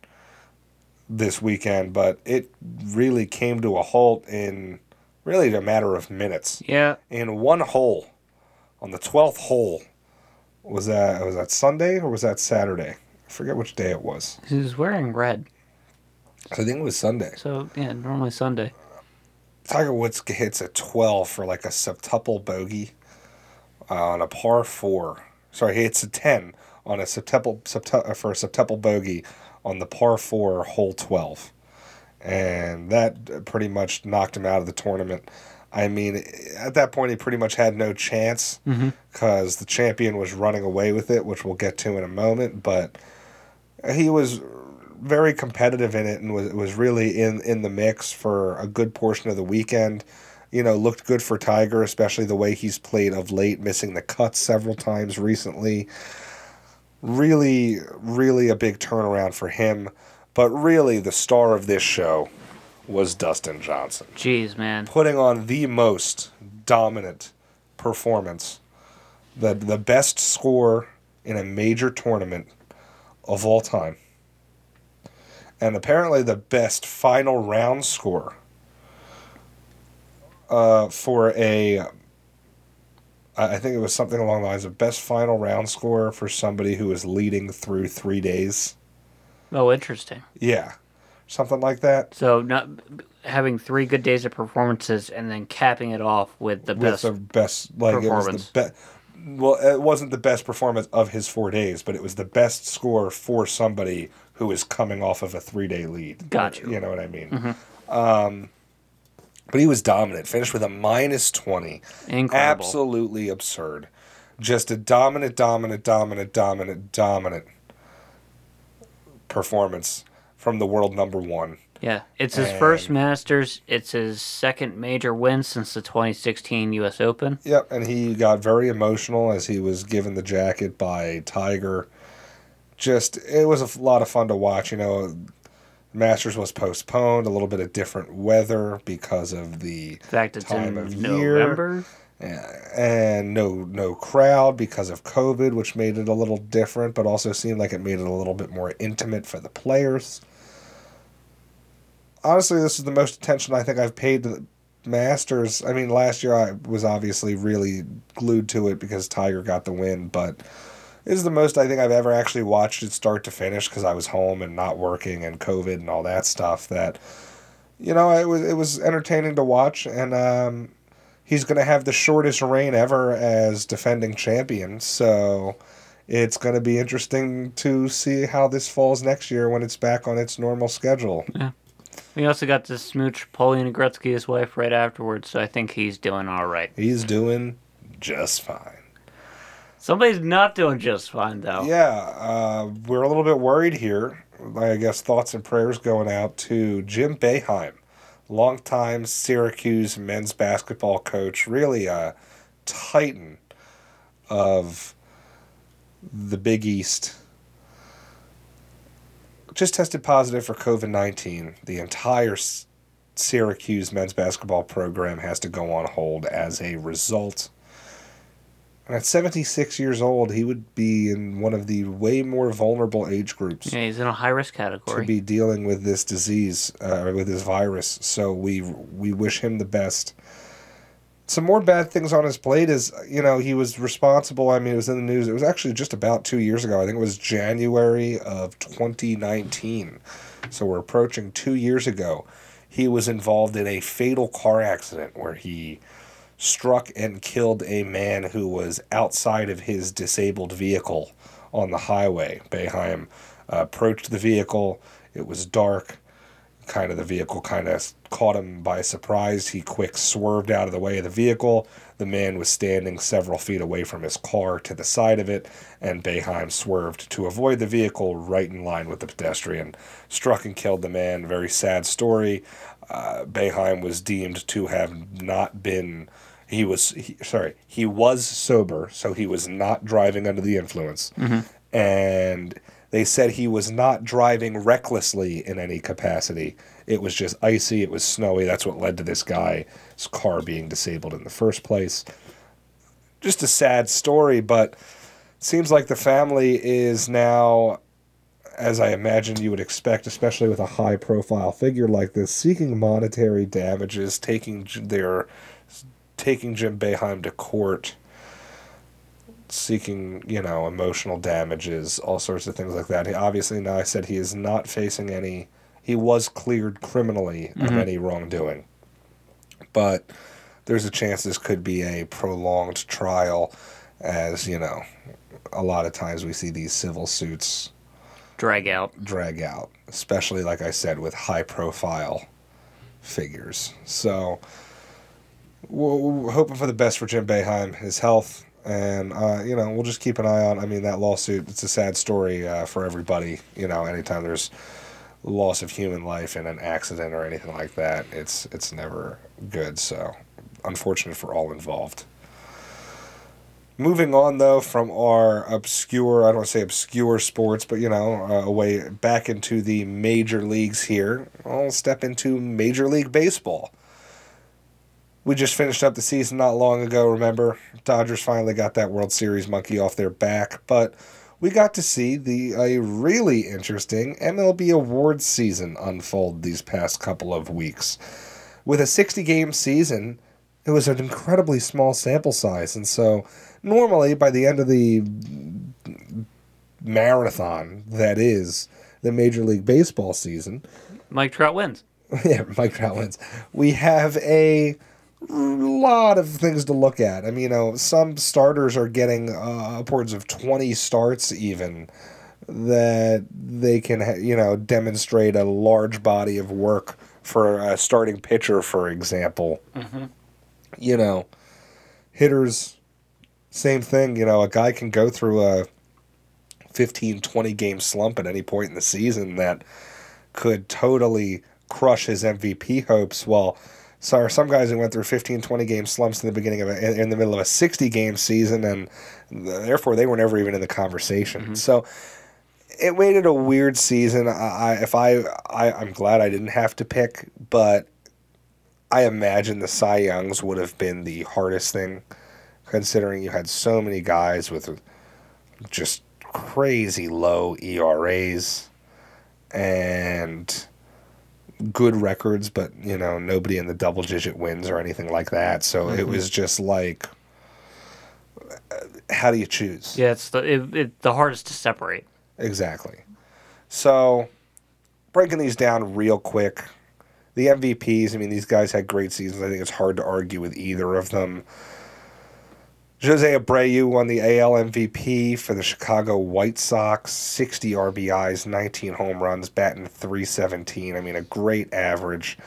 this weekend, but it really came to a halt in really a matter of minutes. Yeah. In one hole, on the 12th hole, was that was that Sunday or was that Saturday? I forget which day it was. He was wearing red. I think it was Sunday. So, yeah, normally Sunday. Tiger Woods hits a 12 for like a septuple bogey uh, on a par four. Sorry, he hits a 10 on a septuple, septu- uh, for a septuple bogey on the par four hole 12. And that pretty much knocked him out of the tournament. I mean, at that point, he pretty much had no chance because the champion was running away with it, which we'll get to in a moment. But he was very competitive in it and was was really in in the mix for a good portion of the weekend. You know, looked good for Tiger, especially the way he's played of late, missing the cuts several times recently. Really, really a big turnaround for him. But really, the star of this show was Dustin Johnson, Jeez, man. putting on the most dominant performance, the the best score in a major tournament of all time and apparently the best final round score uh, for a. I think it was something along the lines of best final round score for somebody who was leading through three days. Oh, interesting. Yeah, something like that. So, not having three good days of performances and then capping it off with the With best. the best, like it was performance. the best. Well, it wasn't the best performance of his four days, but it was the best score for somebody who is coming off of a three day lead. Got you. You know what I mean? Um, but he was dominant. Finished with a minus twenty. Incredible. Absolutely absurd. Just a dominant, dominant, dominant, dominant, dominant performance from the world number one. Yeah, it's his first Masters. It's his second major win since the 2016 U.S. Open. Yep, and he got very emotional as he was given the jacket by Tiger. Just it was a lot of fun to watch. You know, Masters was postponed, a little bit of different weather because of the fact Time of year. November. and no no crowd because of COVID, which made it a little different, but also seemed like it made it a little bit more intimate for the players. Honestly, this is the most attention I think I've paid to the Masters. I mean, last year I was obviously really glued to it because Tiger got the win, but this is the most I think I've ever actually watched it start to finish because I was home and not working and COVID and all that stuff. That you know, it was it was entertaining to watch, and um, he's going to have the shortest reign ever as defending champion. So it's going to be interesting to see how this falls next year when it's back on its normal schedule. Yeah. We also got to smooch Paulina Gretzky, his wife, right afterwards. So I think he's doing all right. He's doing just fine. Somebody's not doing just fine though. Yeah, uh, we're a little bit worried here. I guess thoughts and prayers going out to Jim Boeheim, longtime Syracuse men's basketball coach, really a titan of the Big East. Just tested positive for COVID 19. The entire Syracuse men's basketball program has to go on hold as a result. And at 76 years old, he would be in one of the way more vulnerable age groups Yeah, he's in a high risk category. to be dealing with this disease, uh, with this virus. So we we wish him the best. Some more bad things on his plate is, you know, he was responsible. I mean, it was in the news. It was actually just about two years ago. I think it was January of 2019. So we're approaching two years ago. He was involved in a fatal car accident where he struck and killed a man who was outside of his disabled vehicle on the highway. Boeheim uh, approached the vehicle. It was dark. Kind of the vehicle kind of caught him by surprise. He quick swerved out of the way of the vehicle. The man was standing several feet away from his car to the side of it, and Boeheim swerved to avoid the vehicle right in line with the pedestrian. Struck and killed the man. Very sad story. Uh, Boeheim was deemed to have not been. He was he, sorry. He was sober, so he was not driving under the influence, mm-hmm. and they said he was not driving recklessly in any capacity. It was just icy. It was snowy. That's what led to this guy's car being disabled in the first place. Just a sad story, but seems like the family is now as I imagine you would expect, especially with a high profile figure like this, seeking monetary damages, taking their taking Jim Boeheim to court, seeking, you know, emotional damages, all sorts of things like that. He obviously now I said he is not facing any he was cleared criminally of mm-hmm. any wrongdoing. But there's a chance this could be a prolonged trial as, you know, a lot of times we see these civil suits Drag out. drag out, especially like I said with high profile figures. So we're, hoping for the best for Jim Boeheim, his health, and uh, you know we'll just keep an eye on. I mean that lawsuit, it's a sad story uh, for everybody. You know, anytime there's loss of human life in an accident or anything like that, it's it's never good. So unfortunate for all involved. Moving on though from our obscure, I don't say obscure sports, but you know, uh, away back into the major leagues here, I'll step into Major League Baseball. We just finished up the season not long ago, remember? Dodgers finally got that World Series monkey off their back, but we got to see the a really interesting MLB awards season unfold these past couple of weeks. With a 60 game season, it was an incredibly small sample size, and so normally by the end of the marathon that is the Major League Baseball season, Mike Trout wins. yeah, Mike Trout wins. We have a lot of things to look at. I mean, you know, some starters are getting uh, upwards of 20 starts even that they can, ha- you know, demonstrate a large body of work for a starting pitcher, for example. You know, hitters, same thing. You know, a guy can go through a 15, 20 game slump at any point in the season that could totally crush his MVP hopes. Well, so are some guys who went through 15, 20 game slumps in the beginning of a, in the middle of a 60 game season, and therefore they were never even in the conversation. Mm-hmm. So it made it a weird season. I, I if I, I I'm glad I didn't have to pick, but I imagine the Cy Youngs would have been the hardest thing, considering you had so many guys with just crazy low ERAs and good records, but you know nobody in the double digit wins or anything like that. So it mm-hmm. was just like, how do you choose? Yeah, it's the it, it, the hardest to separate. Exactly. So, breaking these down real quick, the MVPs, I mean, these guys had great seasons. I think it's hard to argue with either of them. Jose Abreu won the AL MVP for the Chicago White Sox, 60 RBIs, 19 home runs, batting 317. I mean, a great average.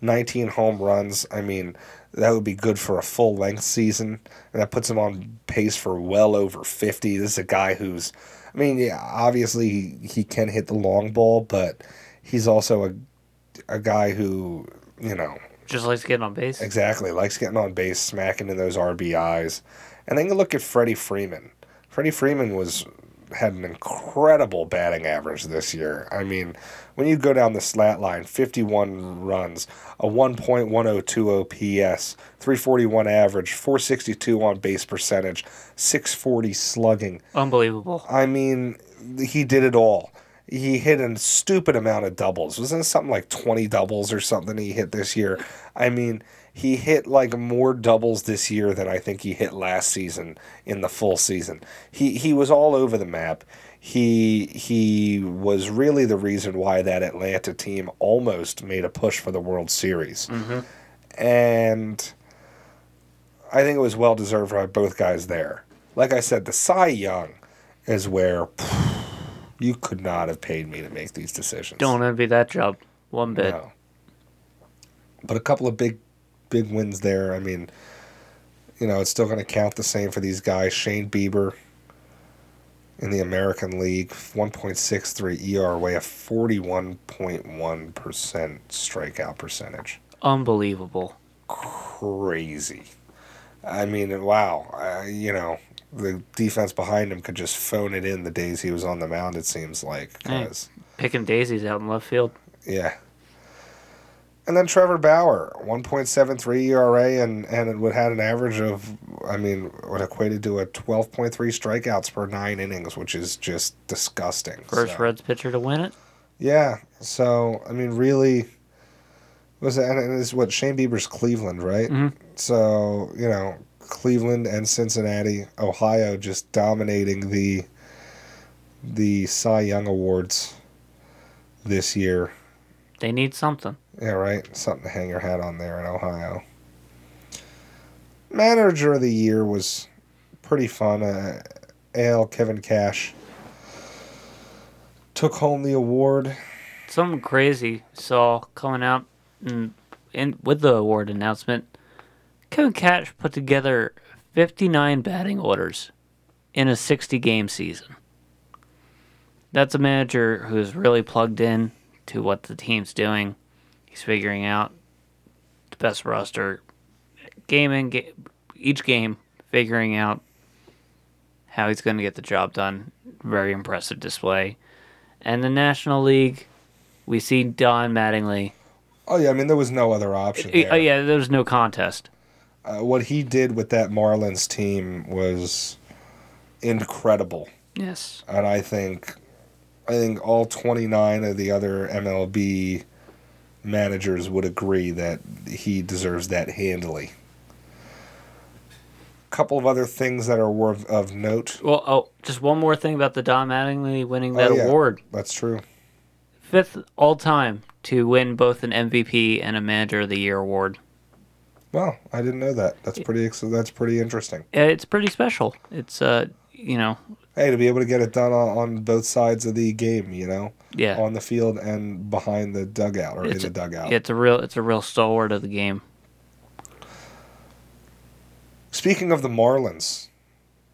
19 home runs. I mean, that would be good for a full length season. And that puts him on pace for well over 50. This is a guy who's, I mean, yeah, obviously he, he can hit the long ball, but he's also a, a guy who, you know, Just likes getting on base. Exactly. Likes getting on base, smacking in those RBIs. And then you look at Freddie Freeman. Freddie Freeman was had an incredible batting average this year. I mean, when you go down the slat line, 51 runs, a 1.102 OPS, 341 average, 462 on base percentage, 640 slugging. Unbelievable. I mean, he did it all. He hit a stupid amount of doubles. Wasn't it something like 20 doubles or something he hit this year? I mean, he hit like more doubles this year than I think he hit last season in the full season. He he was all over the map. He he was really the reason why that Atlanta team almost made a push for the World Series. Mm-hmm. And I think it was well deserved by both guys there. Like I said, the Cy Young is where you could not have paid me to make these decisions. Don't envy that job one bit. No. But a couple of big, big wins there. I mean, you know, it's still going to count the same for these guys. Shane Bieber in the American League, 1.63 ERA, a 41.1% strikeout percentage. Unbelievable. Crazy. I mean, wow. Uh, you know, the defense behind him could just phone it in the days he was on the mound, it seems like. Hey. 'cause- Picking daisies out in left field. Yeah. And then Trevor Bauer, 1.73 ERA, and, and it would had an average of, I mean, what equated to a 12.3 strikeouts per nine innings, which is just disgusting. First So- Reds pitcher to win it. Yeah. So, I mean, really, was it, and it is what, Shane Bieber's Cleveland, right? Mhm. So, you know, Cleveland and Cincinnati, Ohio just dominating the the Cy Young Awards this year. They need something. Yeah, right. Something to hang your hat on there in Ohio. Manager of the year was pretty fun. Uh, AL Kevin Cash took home the award. Something crazy saw coming out in, in with the award announcement. Kevin Cash put together 59 batting orders in a 60 game season. That's a manager who's really plugged in to what the team's doing. He's figuring out the best roster, game in ga- each game, figuring out how he's going to get the job done. Very impressive display. And the National League, we see Don Mattingly. Oh yeah, I mean there was no other option. There. yeah, there was no contest. Uh, what he did with that Marlins team was incredible, Yes. and I think, I think all twenty nine of the other MLB managers would agree that he deserves that handily. A Couple of other things that are worth of note. Well, oh, just one more thing about the Don Mattingly winning that Oh, yeah. award. That's true. Fifth all time to win both an MVP and a Manager of the Year award. Well, I didn't know that. That's pretty. That's pretty interesting. It's pretty special. It's uh, you know, Hey, to be able to get it done on, on both sides of the game, you know, yeah, on the field and behind the dugout or It's in the a- dugout. it's a real, it's a real stalwart of the game. Speaking of the Marlins,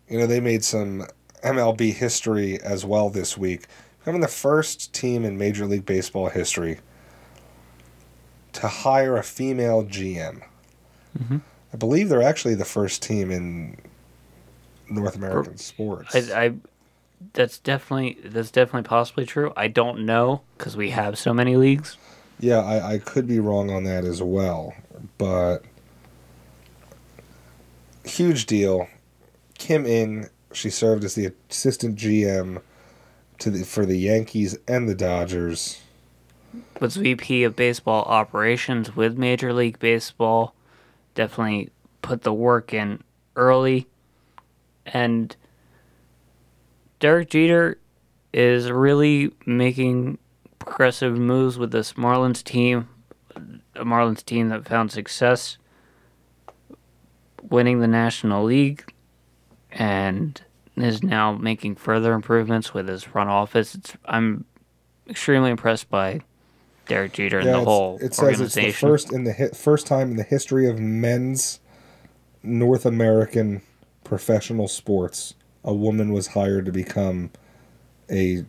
you know, they made some MLB history as well this week. Becoming the first team in Major League Baseball history to hire a female GM. Mhm. I believe they're actually the first team in North American sports. I, I that's definitely that's definitely possibly true. I don't know because we have so many leagues. Yeah, I, I could be wrong on that as well, but huge deal. Kim Ng, she served as the assistant GM to the for the Yankees and the Dodgers. Was VP of baseball operations with Major League Baseball. Definitely put the work in early, and Derek Jeter is really making progressive moves with this Marlins team, a Marlins team that found success winning the National League and is now making further improvements with his front office. It's, I'm extremely impressed by Derek Jeter and the whole it says it's the organization. first in the hi- first time in the history of men's North American professional sports a woman was hired to become a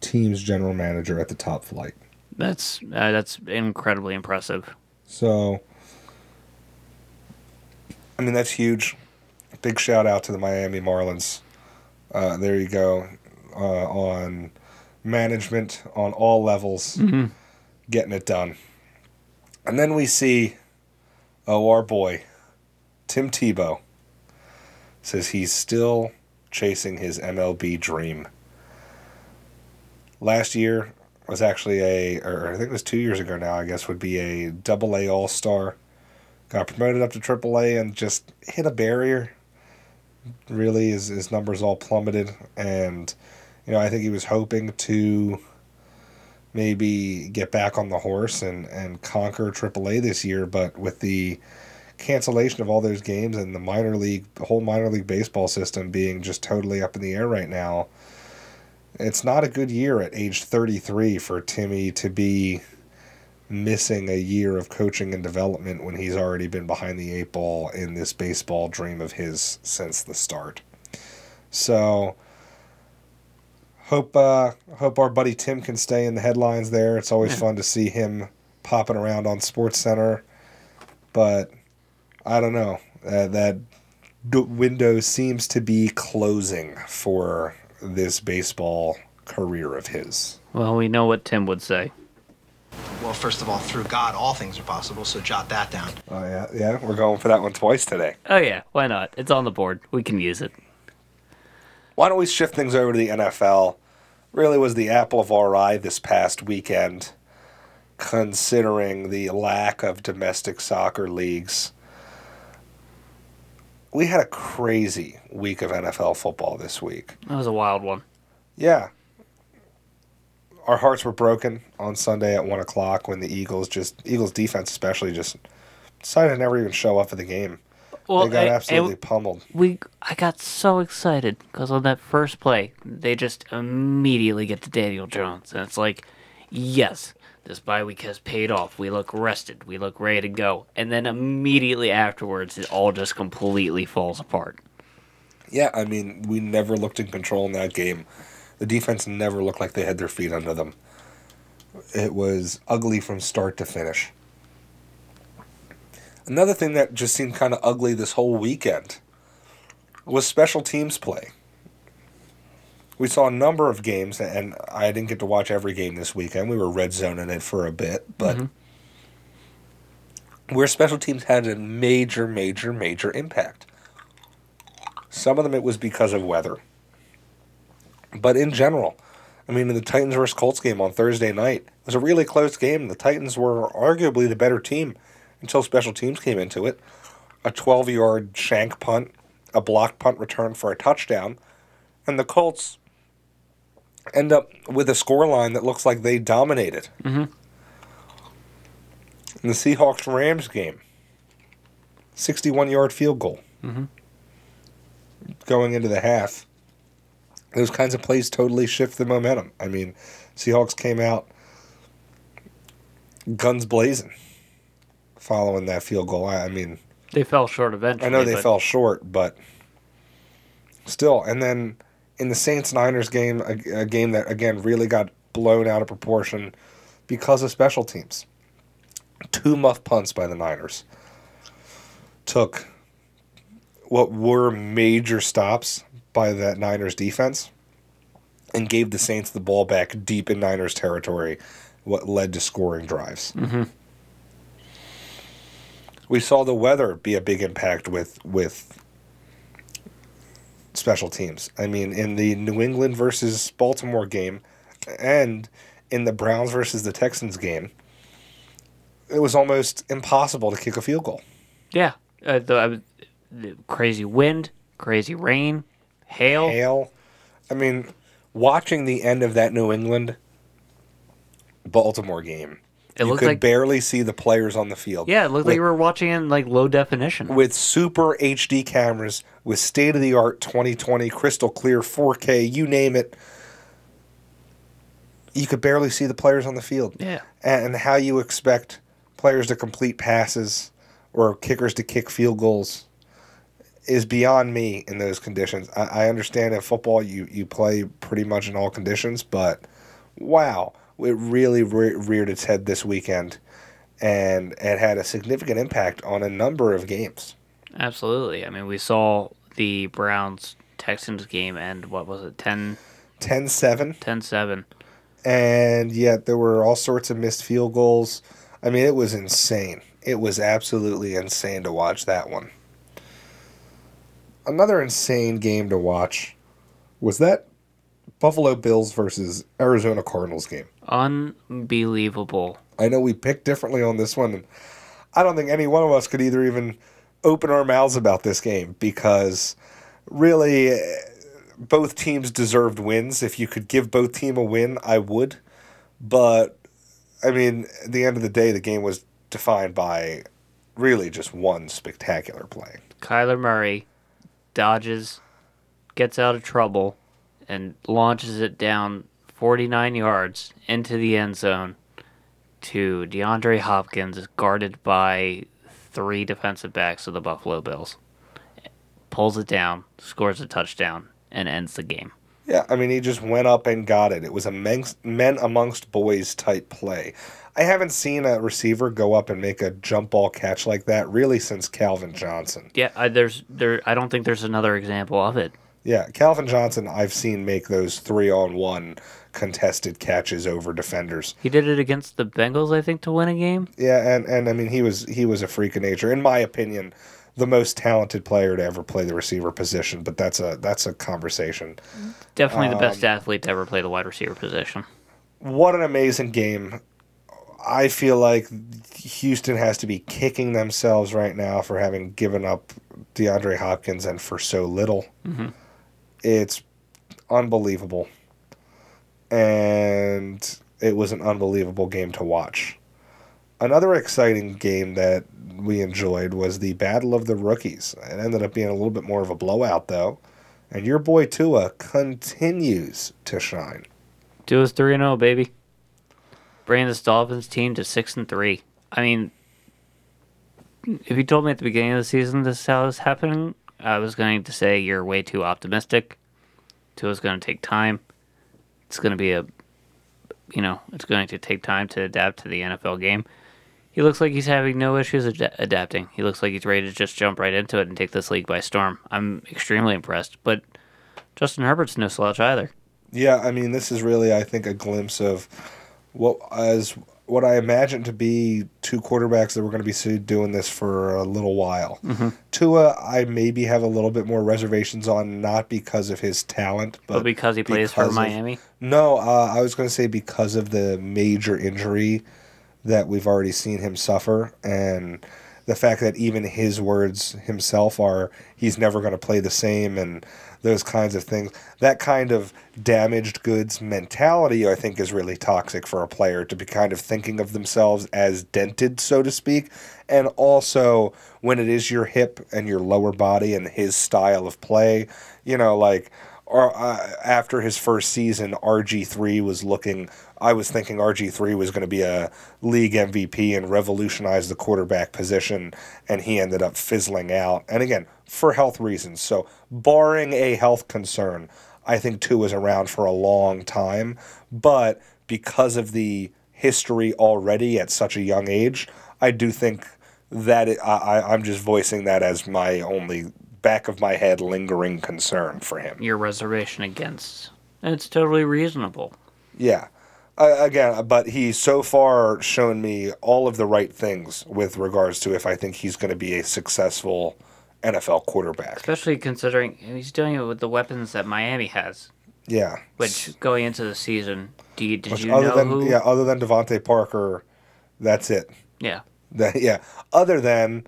team's general manager at the top flight. That's uh, that's incredibly impressive. So, I mean, that's huge. Big shout out to the Miami Marlins. Uh, there you go. Uh, on management on all levels, Mhm. getting it done. And then we see, oh, our boy, Tim Tebow, says he's still chasing his MLB dream. Last year was actually a, or I think it was two years ago now, I guess, would be a double A All Star. Got promoted up to triple A and just hit a barrier. Really, his, his numbers all plummeted. And, you know, I think he was hoping to maybe get back on the horse and, and conquer triple A this year. But with the cancellation of all those games and the minor league, the whole minor league baseball system being just totally up in the air right now, it's not a good year at age 33 for Timmy to be missing a year of coaching and development when he's already been behind the eight ball in this baseball dream of his since the start. So hope uh hope our buddy Tim can stay in the headlines there. It's always Yeah. fun to see him popping around on Sports Center, but I don't know. Uh, that d- window seems to be closing for this baseball career of his. Well, we know what Tim would say. Well, first of all, through God, all things are possible, so jot that down. Oh yeah, yeah, we're going for that one twice today. Oh yeah, why not? It's on the board. We can use it. Why don't we shift things over to the NFL? Really was the apple of our eye this past weekend, considering the lack of domestic soccer leagues. We had a crazy week of NFL football this week. That was a wild one. Yeah. Our hearts were broken on Sunday at one o'clock when the Eagles just Eagles defense especially just decided to never even show up for the game. Well, they got and- absolutely and pummeled. we I got so excited because on that first play, they just immediately get to Daniel Jones, and it's like, yes, this bye week has paid off. We look rested. We look ready to go, and then immediately afterwards, it all just completely falls apart. Yeah, I mean, we never looked in control in that game. The defense never looked like they had their feet under them. It was ugly from start to finish. Another thing that just seemed kind of ugly this whole weekend was special teams play. We saw a number of games, and I didn't get to watch every game this weekend. We were red zoning it for a bit, but mm-hmm. where special teams had a major, major, major impact. Some of them it was because of weather. But in general, I mean, in the Titans versus Colts game on Thursday night, it was a really close game. The Titans were arguably the better team until special teams came into it. A 12 yard shank punt, a block punt return for a touchdown, and the Colts end up with a scoreline that looks like they dominated. Mhm. In the Seahawks Rams game, 61 yard field goal Mhm. going into the half. Those kinds of plays totally shift the momentum. I mean, Seahawks came out guns blazing following that field goal. I I mean, They fell short eventually. I know they fell short, but still. And then in the Saints Niners game, a, a game that again really got blown out of proportion because of special teams. Two muff punts by the Niners took what were major stops by that Niners defense and gave the Saints the ball back deep in Niners territory, what led to scoring drives. Mm-hmm. We saw the weather be a big impact with with special teams. I mean, in the New England versus Baltimore game, and in the Browns versus the Texans game, it was almost impossible to kick a field goal. Yeah, uh, the, uh, the crazy wind, crazy rain, hail. Hail. I mean, watching the end of that New England Baltimore game, It you could like barely see the players on the field. yeah, it looked like with, you were watching in like low definition. with super HD cameras, with state of the art 2020 crystal clear 4K, you name it. You could barely see the players on the field. Yeah. And how you expect players to complete passes or kickers to kick field goals is beyond me in those conditions. I, I understand in football you, you play pretty much in all conditions, but wow, it really re- reared its head this weekend and it had a significant impact on a number of games. Absolutely. I mean, we saw the Browns Texans game end, what was it, 10 10 7, 10 7. and yet there were all sorts of missed field goals. I mean, it was insane. It was absolutely insane to watch that one. Another insane game to watch was that Buffalo Bills versus Arizona Cardinals game. Unbelievable. I know we picked differently on this one, and I don't think any one of us could either even open our mouths about this game because really both teams deserved wins. If you could give both team a win, I would. But I mean, at the end of the day, the game was defined by really just one spectacular play. Kyler Murray dodges, gets out of trouble, and launches it down 49 yards into the end zone to DeAndre Hopkins, guarded by three defensive backs of the Buffalo Bills. Pulls it down, scores a touchdown, and ends the game. Yeah, I mean, he just went up and got it. It was a men, men amongst boys type play. I haven't seen a receiver go up and make a jump ball catch like that really since Calvin Johnson. Yeah, I, there's there. I don't think there's another example of it. Yeah, Calvin Johnson, I've seen make those three on one contested catches over defenders. He did it against the Bengals, I think, to win a game. Yeah, and, and I mean he was he was a freak of nature. In my opinion, the most talented player to ever play the receiver position, but that's a that's a conversation. Definitely the best um, athlete to ever play the wide receiver position. What an amazing game. I feel like Houston has to be kicking themselves right now for having given up DeAndre Hopkins and for so little. Mm-hmm. It's unbelievable. And it was an unbelievable game to watch. Another exciting game that we enjoyed was the Battle of the Rookies. It ended up being a little bit more of a blowout, though. And your boy Tua continues to shine. Three and zero, baby. Bringing this Dolphins team to six and three. I mean, if you told me at the beginning of the season this is how this happening, I was going to say you're way too optimistic. Is going to take time. It's going to be a, you know, it's going to take time to adapt to the NFL game. He looks like he's having no issues ad- adapting. He looks like he's ready to just jump right into it and take this league by storm. I'm extremely impressed. But Justin Herbert's no slouch either. Yeah, I mean, this is really, I think, a glimpse of what as what I imagine to be two quarterbacks that were going to be doing this for a little while. Tua, I maybe have a little bit more reservations on, not because of his talent, but, But because he plays for because of- Miami. no, uh, I was going to say because of the major injury that we've already seen him suffer, and the fact that even his words himself are he's never going to play the same, and those kinds of things. That kind of damaged goods mentality, I think, is really toxic for a player to be kind of thinking of themselves as dented, so to speak. And also, when it is your hip and your lower body and his style of play, you know, like or uh, after his first season, RG3 was looking. I was thinking RG3 was going to be a league MVP and revolutionize the quarterback position, and he ended up fizzling out. And again, for health reasons. So, barring a health concern, I think Tua is around for a long time. But because of the history already at such a young age, I do think that it, I, I I'm just voicing that as my only back of my head lingering concern for him. Your reservation against. And it's totally reasonable. Yeah. Uh, again, but he's so far shown me all of the right things with regards to if I think he's going to be a successful NFL quarterback. Especially considering he's doing it with the weapons that Miami has. Yeah. Which going into the season, do you, did Which you other know than who? yeah, other than DeVante Parker, that's it. Yeah. That, yeah. Other than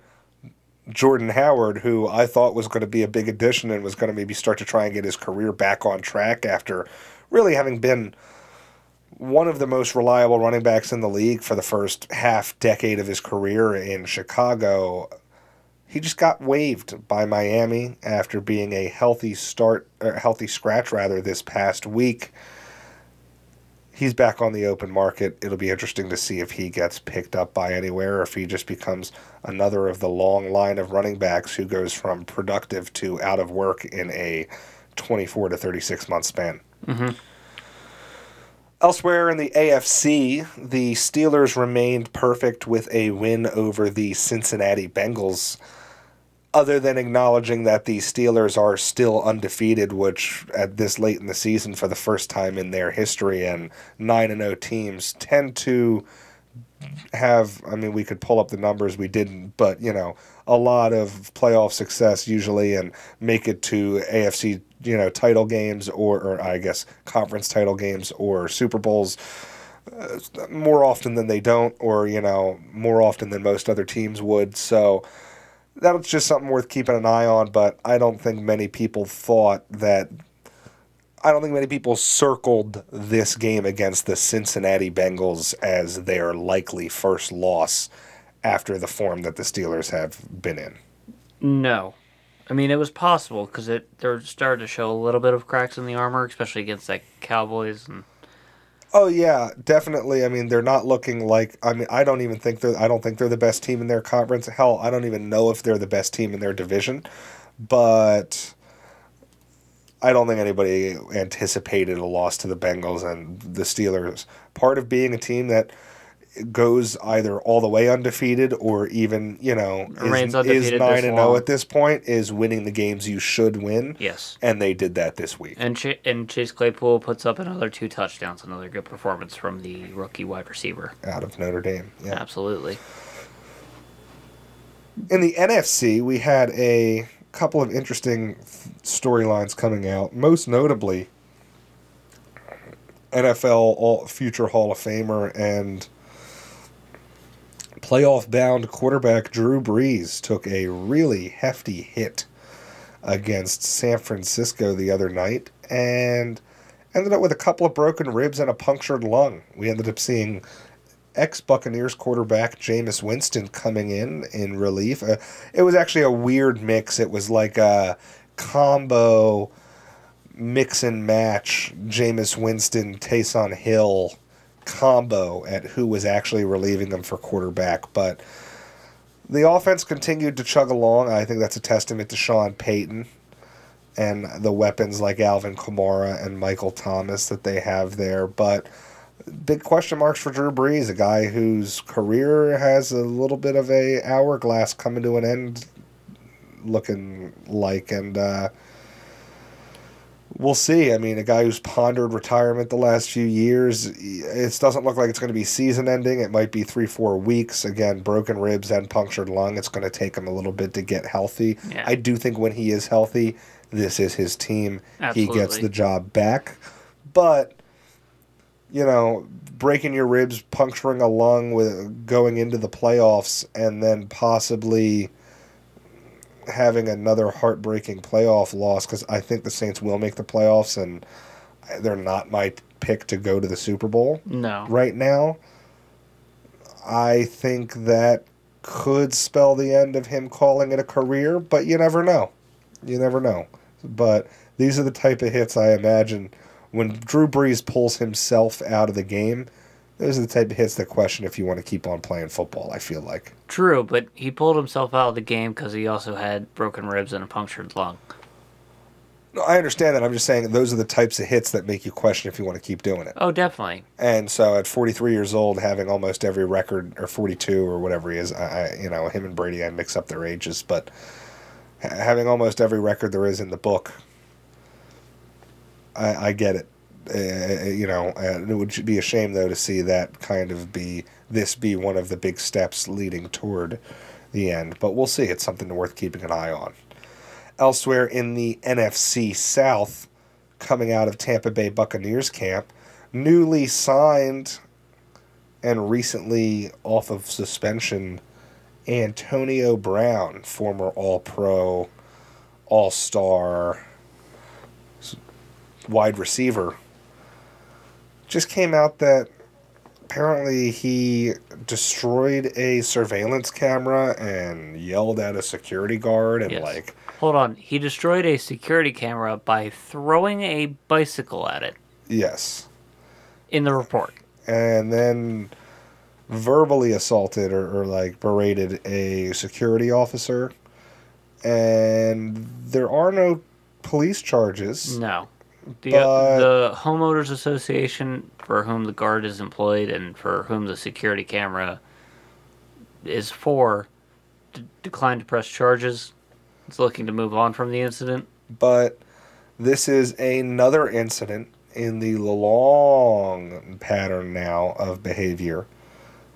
Jordan Howard, who I thought was going to be a big addition and was going to maybe start to try and get his career back on track after really having been one of the most reliable running backs in the league for the first half decade of his career in Chicago. He just got waived by Miami after being a healthy start, healthy scratch rather, this past week he's back on the open market. It'll be interesting to see if he gets picked up by anywhere or if he just becomes another of the long line of running backs who goes from productive to out of work in a 24 to 36 month span. Mm-hmm. Elsewhere in the AFC, the Steelers remained perfect with a win over the Cincinnati Bengals. Other than acknowledging that the Steelers are still undefeated, which at this late in the season for the first time in their history and 9 and 0 teams tend to have I mean we could pull up the numbers we didn't but you know a lot of playoff success usually and make it to AFC you know title games or, or I guess conference title games or Super Bowls uh, more often than they don't or you know more often than most other teams would so that's just something worth keeping an eye on but I don't think many people thought that I don't think many people circled this game against the Cincinnati Bengals as their likely first loss after the form that the Steelers have been in. No. I mean, it was possible because it they're starting to show a little bit of cracks in the armor, especially against like Cowboys and Oh yeah, definitely. I mean, they're not looking like. I mean, I don't even think they're. I don't think they're the best team in their conference. Hell, I don't even know if they're the best team in their division. But I don't think anybody anticipated a loss to the Bengals and the Steelers. Part of being a team that goes either all the way undefeated or even you know is, is nine and oh zero at this point is winning the games you should win. yes, and they did that this week. and Ch- and Chase Claypool puts up another two touchdowns, another good performance from the rookie wide receiver. out of Notre Dame. Yeah. Absolutely. In the NFC, we had a couple of interesting storylines coming out. Most notably, NFL all, future Hall of Famer and playoff bound quarterback Drew Brees took a really hefty hit against San Francisco the other night and ended up with a couple of broken ribs and a punctured lung. We ended up seeing ex Buccaneers quarterback Jameis Winston coming in in relief. Uh, it was actually a weird mix. It was like a combo mix and match Jameis Winston, Taysom Hill combo at who was actually relieving them for quarterback. But the offense continued to chug along. I think that's a testament to Sean Payton and the weapons like Alvin Kamara and Michael Thomas that they have there. But big question marks for Drew Brees, a guy whose career has a little bit of a hourglass coming to an end, looking like, and uh, we'll see. I mean, a guy who's pondered retirement the last few years. It doesn't look like it's going to be season ending. It might be three, four weeks. Again, broken ribs and punctured lung. It's going to take him a little bit to get healthy. Yeah. I do think when he is healthy, this is his team. He gets the job back. But you know, breaking your ribs, puncturing a lung with going into the playoffs, and then possibly having another heartbreaking playoff loss because I think the Saints will make the playoffs, and they're not my pick to go to the Super Bowl No. right now. I think that could spell the end of him calling it a career, but you never know. You never know. But these are the type of hits I imagine when Drew Brees pulls himself out of the game. Those are the type of hits that question if you want to keep on playing football. I feel like. True, but he pulled himself out of the game because he also had broken ribs and a punctured lung. No, I understand that. I'm just saying those are the types of hits that make you question if you want to keep doing it. Oh, definitely. And so at 43 years old, having almost every record, or 42 or whatever he is, I, you know, him and Brady, I mix up their ages, but having almost every record there is in the book, I, I get it. Uh, you know, uh, it would be a shame though to see that kind of be this be one of the big steps leading toward the end. But we'll see. It's something worth keeping an eye on. Elsewhere in the NFC South, coming out of Tampa Bay Buccaneers camp, newly signed and recently off of suspension, Antonio Brown, former All Pro, All Star wide receiver, just came out that apparently he destroyed a surveillance camera and yelled at a security guard and Yes. like Hold on. He destroyed a security camera by throwing a bicycle at it yes in the report. and then verbally assaulted or, or like berated a security officer and there are no police charges No. The, But- the homeowners association for whom the guard is employed and for whom the security camera is for d- declined to press charges. It's looking to move on from the incident. but this is another incident in the long pattern now of behavior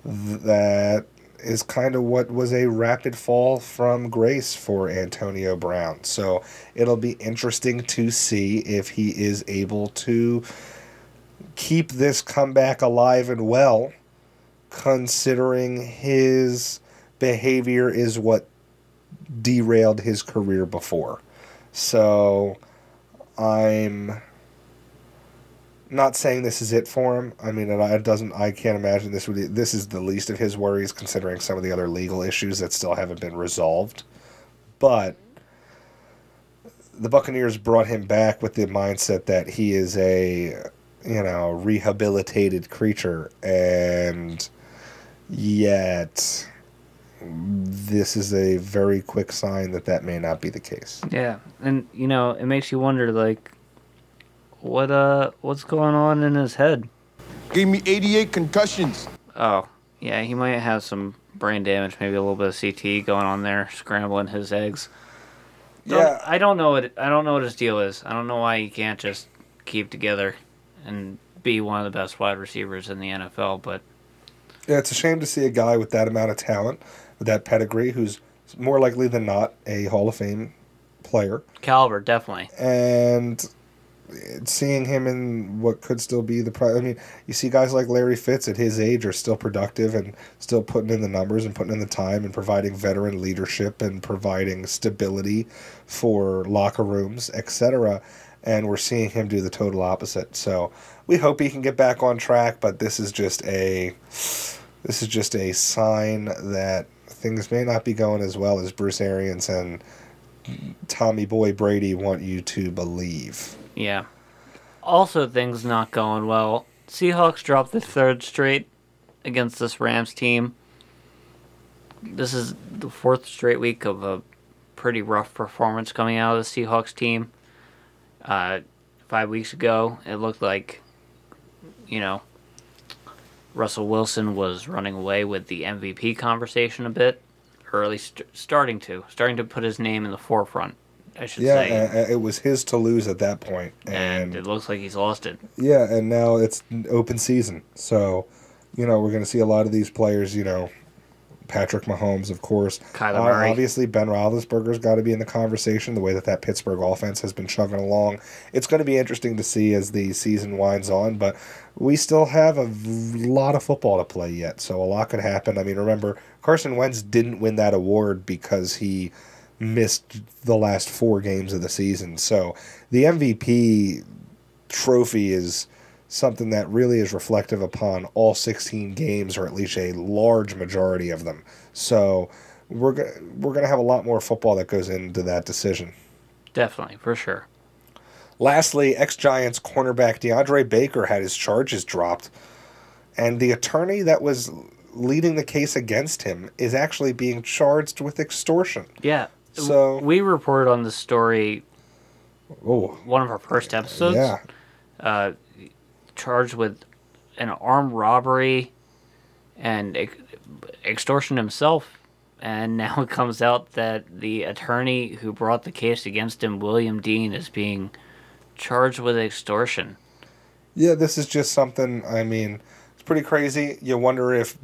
that is kind of what was a rapid fall from grace for Antonio Brown. So it'll be interesting to see if he is able to keep this comeback alive and well, considering his behavior is what derailed his career before. So I'm not saying this is it for him. I mean, it, doesn't. I can't imagine this would. This is the least of his worries, considering some of the other legal issues that still haven't been resolved. But the Buccaneers brought him back with the mindset that he is a, you know, rehabilitated creature, and yet this is a very quick sign that that may not be the case. Yeah, and you know, it makes you wonder like what uh what's going on in his head? Gave me 88 concussions. Oh, yeah, he might have some brain damage, maybe a little bit of CT going on there, scrambling his eggs. Don't- Yeah. I don't know what I don't know what his deal is. I don't know why he can't just keep together and be one of the best wide receivers in the NFL. But Yeah, it's a shame to see a guy with that amount of talent, with that pedigree, who's more likely than not a Hall of Fame player, caliber definitely. and seeing him in what could still be the pri I mean, you see guys like Larry Fitz at his age are still productive and still putting in the numbers and putting in the time and providing veteran leadership and providing stability for locker rooms, etc. And we're seeing him do the total opposite. So we hope he can get back on track, but this is just a this is just a sign that things may not be going as well as Bruce Arians and Tommy Boy Brady want you to believe. Yeah. Also, things not going well. Seahawks dropped the third straight against this Rams team. This is the fourth straight week of a pretty rough performance coming out of the Seahawks team. Uh, five weeks ago, it looked like, you know, Russell Wilson was running away with the MVP conversation a bit, or at least st- starting to, starting to put his name in the forefront. I should Yeah, say. uh, it was his to lose at that point, and and it looks like he's lost it. yeah, and now it's open season. So, you know, we're going to see a lot of these players. You know, Patrick Mahomes, of course. Kyler Uh, Murray. obviously, Ben Roethlisberger's got to be in the conversation. The way that that Pittsburgh offense has been chugging along, it's going to be interesting to see as the season winds on. But we still have a v- lot of football to play yet, so a lot could happen. I mean, remember Carson Wentz didn't win that award because he missed the last four games of the season. So the MVP trophy is something that really is reflective upon all 16 games or at least a large majority of them. So we're go- we're going to have a lot more football that goes into that decision. Definitely, for sure. Lastly, ex-Giants cornerback DeAndre Baker had his charges dropped and the attorney that was leading the case against him is actually being charged with extortion. Yeah. So- we reported on the story Oh, one of our first episodes. yeah. uh, charged with an armed robbery and ex- extortion himself. And now it comes out that the attorney who brought the case against him, William Dean, is being charged with extortion. Yeah, this is just something. I mean, it's pretty crazy. You wonder if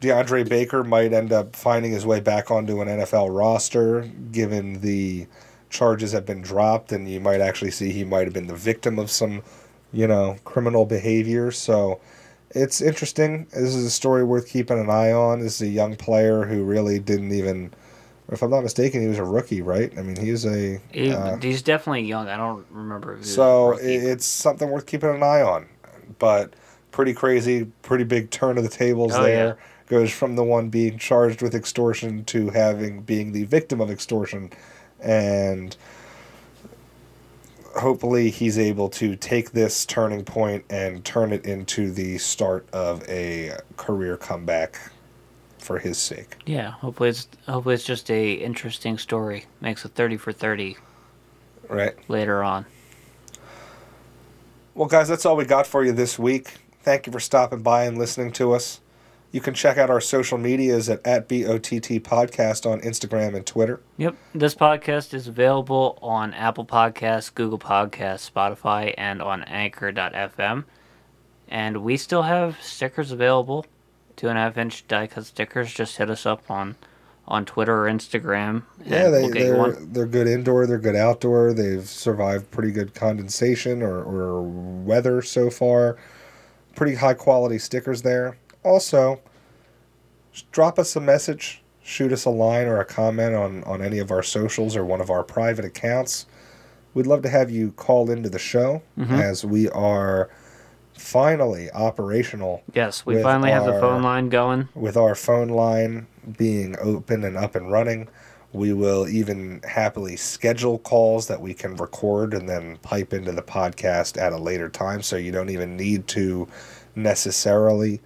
DeAndre Baker might end up finding his way back onto an NFL roster, given the charges have been dropped, and you might actually see he might have been the victim of some, you know, criminal behavior. So it's interesting. This is a story worth keeping an eye on. This is a young player who really didn't even. If I'm not mistaken, he was a rookie, right? I mean, he's a. He, uh, he's definitely young. I don't remember. If he was a so it's something worth keeping an eye on. But pretty crazy, pretty big turn of the tables Oh, there. yeah. Goes from the one being charged with extortion to having being the victim of extortion, and hopefully he's able to take this turning point and turn it into the start of a career comeback for his sake. yeah, hopefully it's hopefully it's just a interesting story. Makes a thirty for thirty Right. later on. Well, guys, that's all we got for you this week. Thank you for stopping by and listening to us. You can check out our social medias at, at BOTT Podcast on Instagram and Twitter. Yep. This podcast is available on Apple Podcasts, Google Podcasts, Spotify, and on Anchor.fm. And we still have stickers available. Two and a half inch die cut stickers. Just hit us up on on Twitter or Instagram. Yeah, they, we'll they're, they're good indoor, they're good outdoor. They've survived pretty good condensation or, or weather so far. Pretty high quality stickers there. Also, drop us a message, shoot us a line or a comment on, on any of our socials or one of our private accounts. We'd love to have you call into the show mm-hmm. as we are finally operational Yes, we finally have the phone line going. with our phone line being open and up and running, we will even happily schedule calls that we can record and then pipe into the podcast at a later time. So you don't even need to necessarily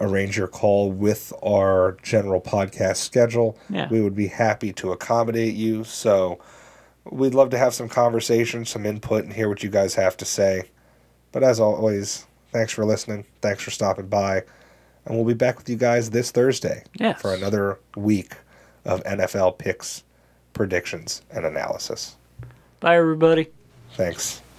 arrange your call with our general podcast schedule. Yeah. We would be happy to accommodate you. So we'd love to have some conversation, some input, and hear what you guys have to say. But as always, thanks for listening. Thanks for stopping by. And we'll be back with you guys this Thursday Yes. for another week of NFL picks, predictions, and analysis. Bye, everybody. Thanks.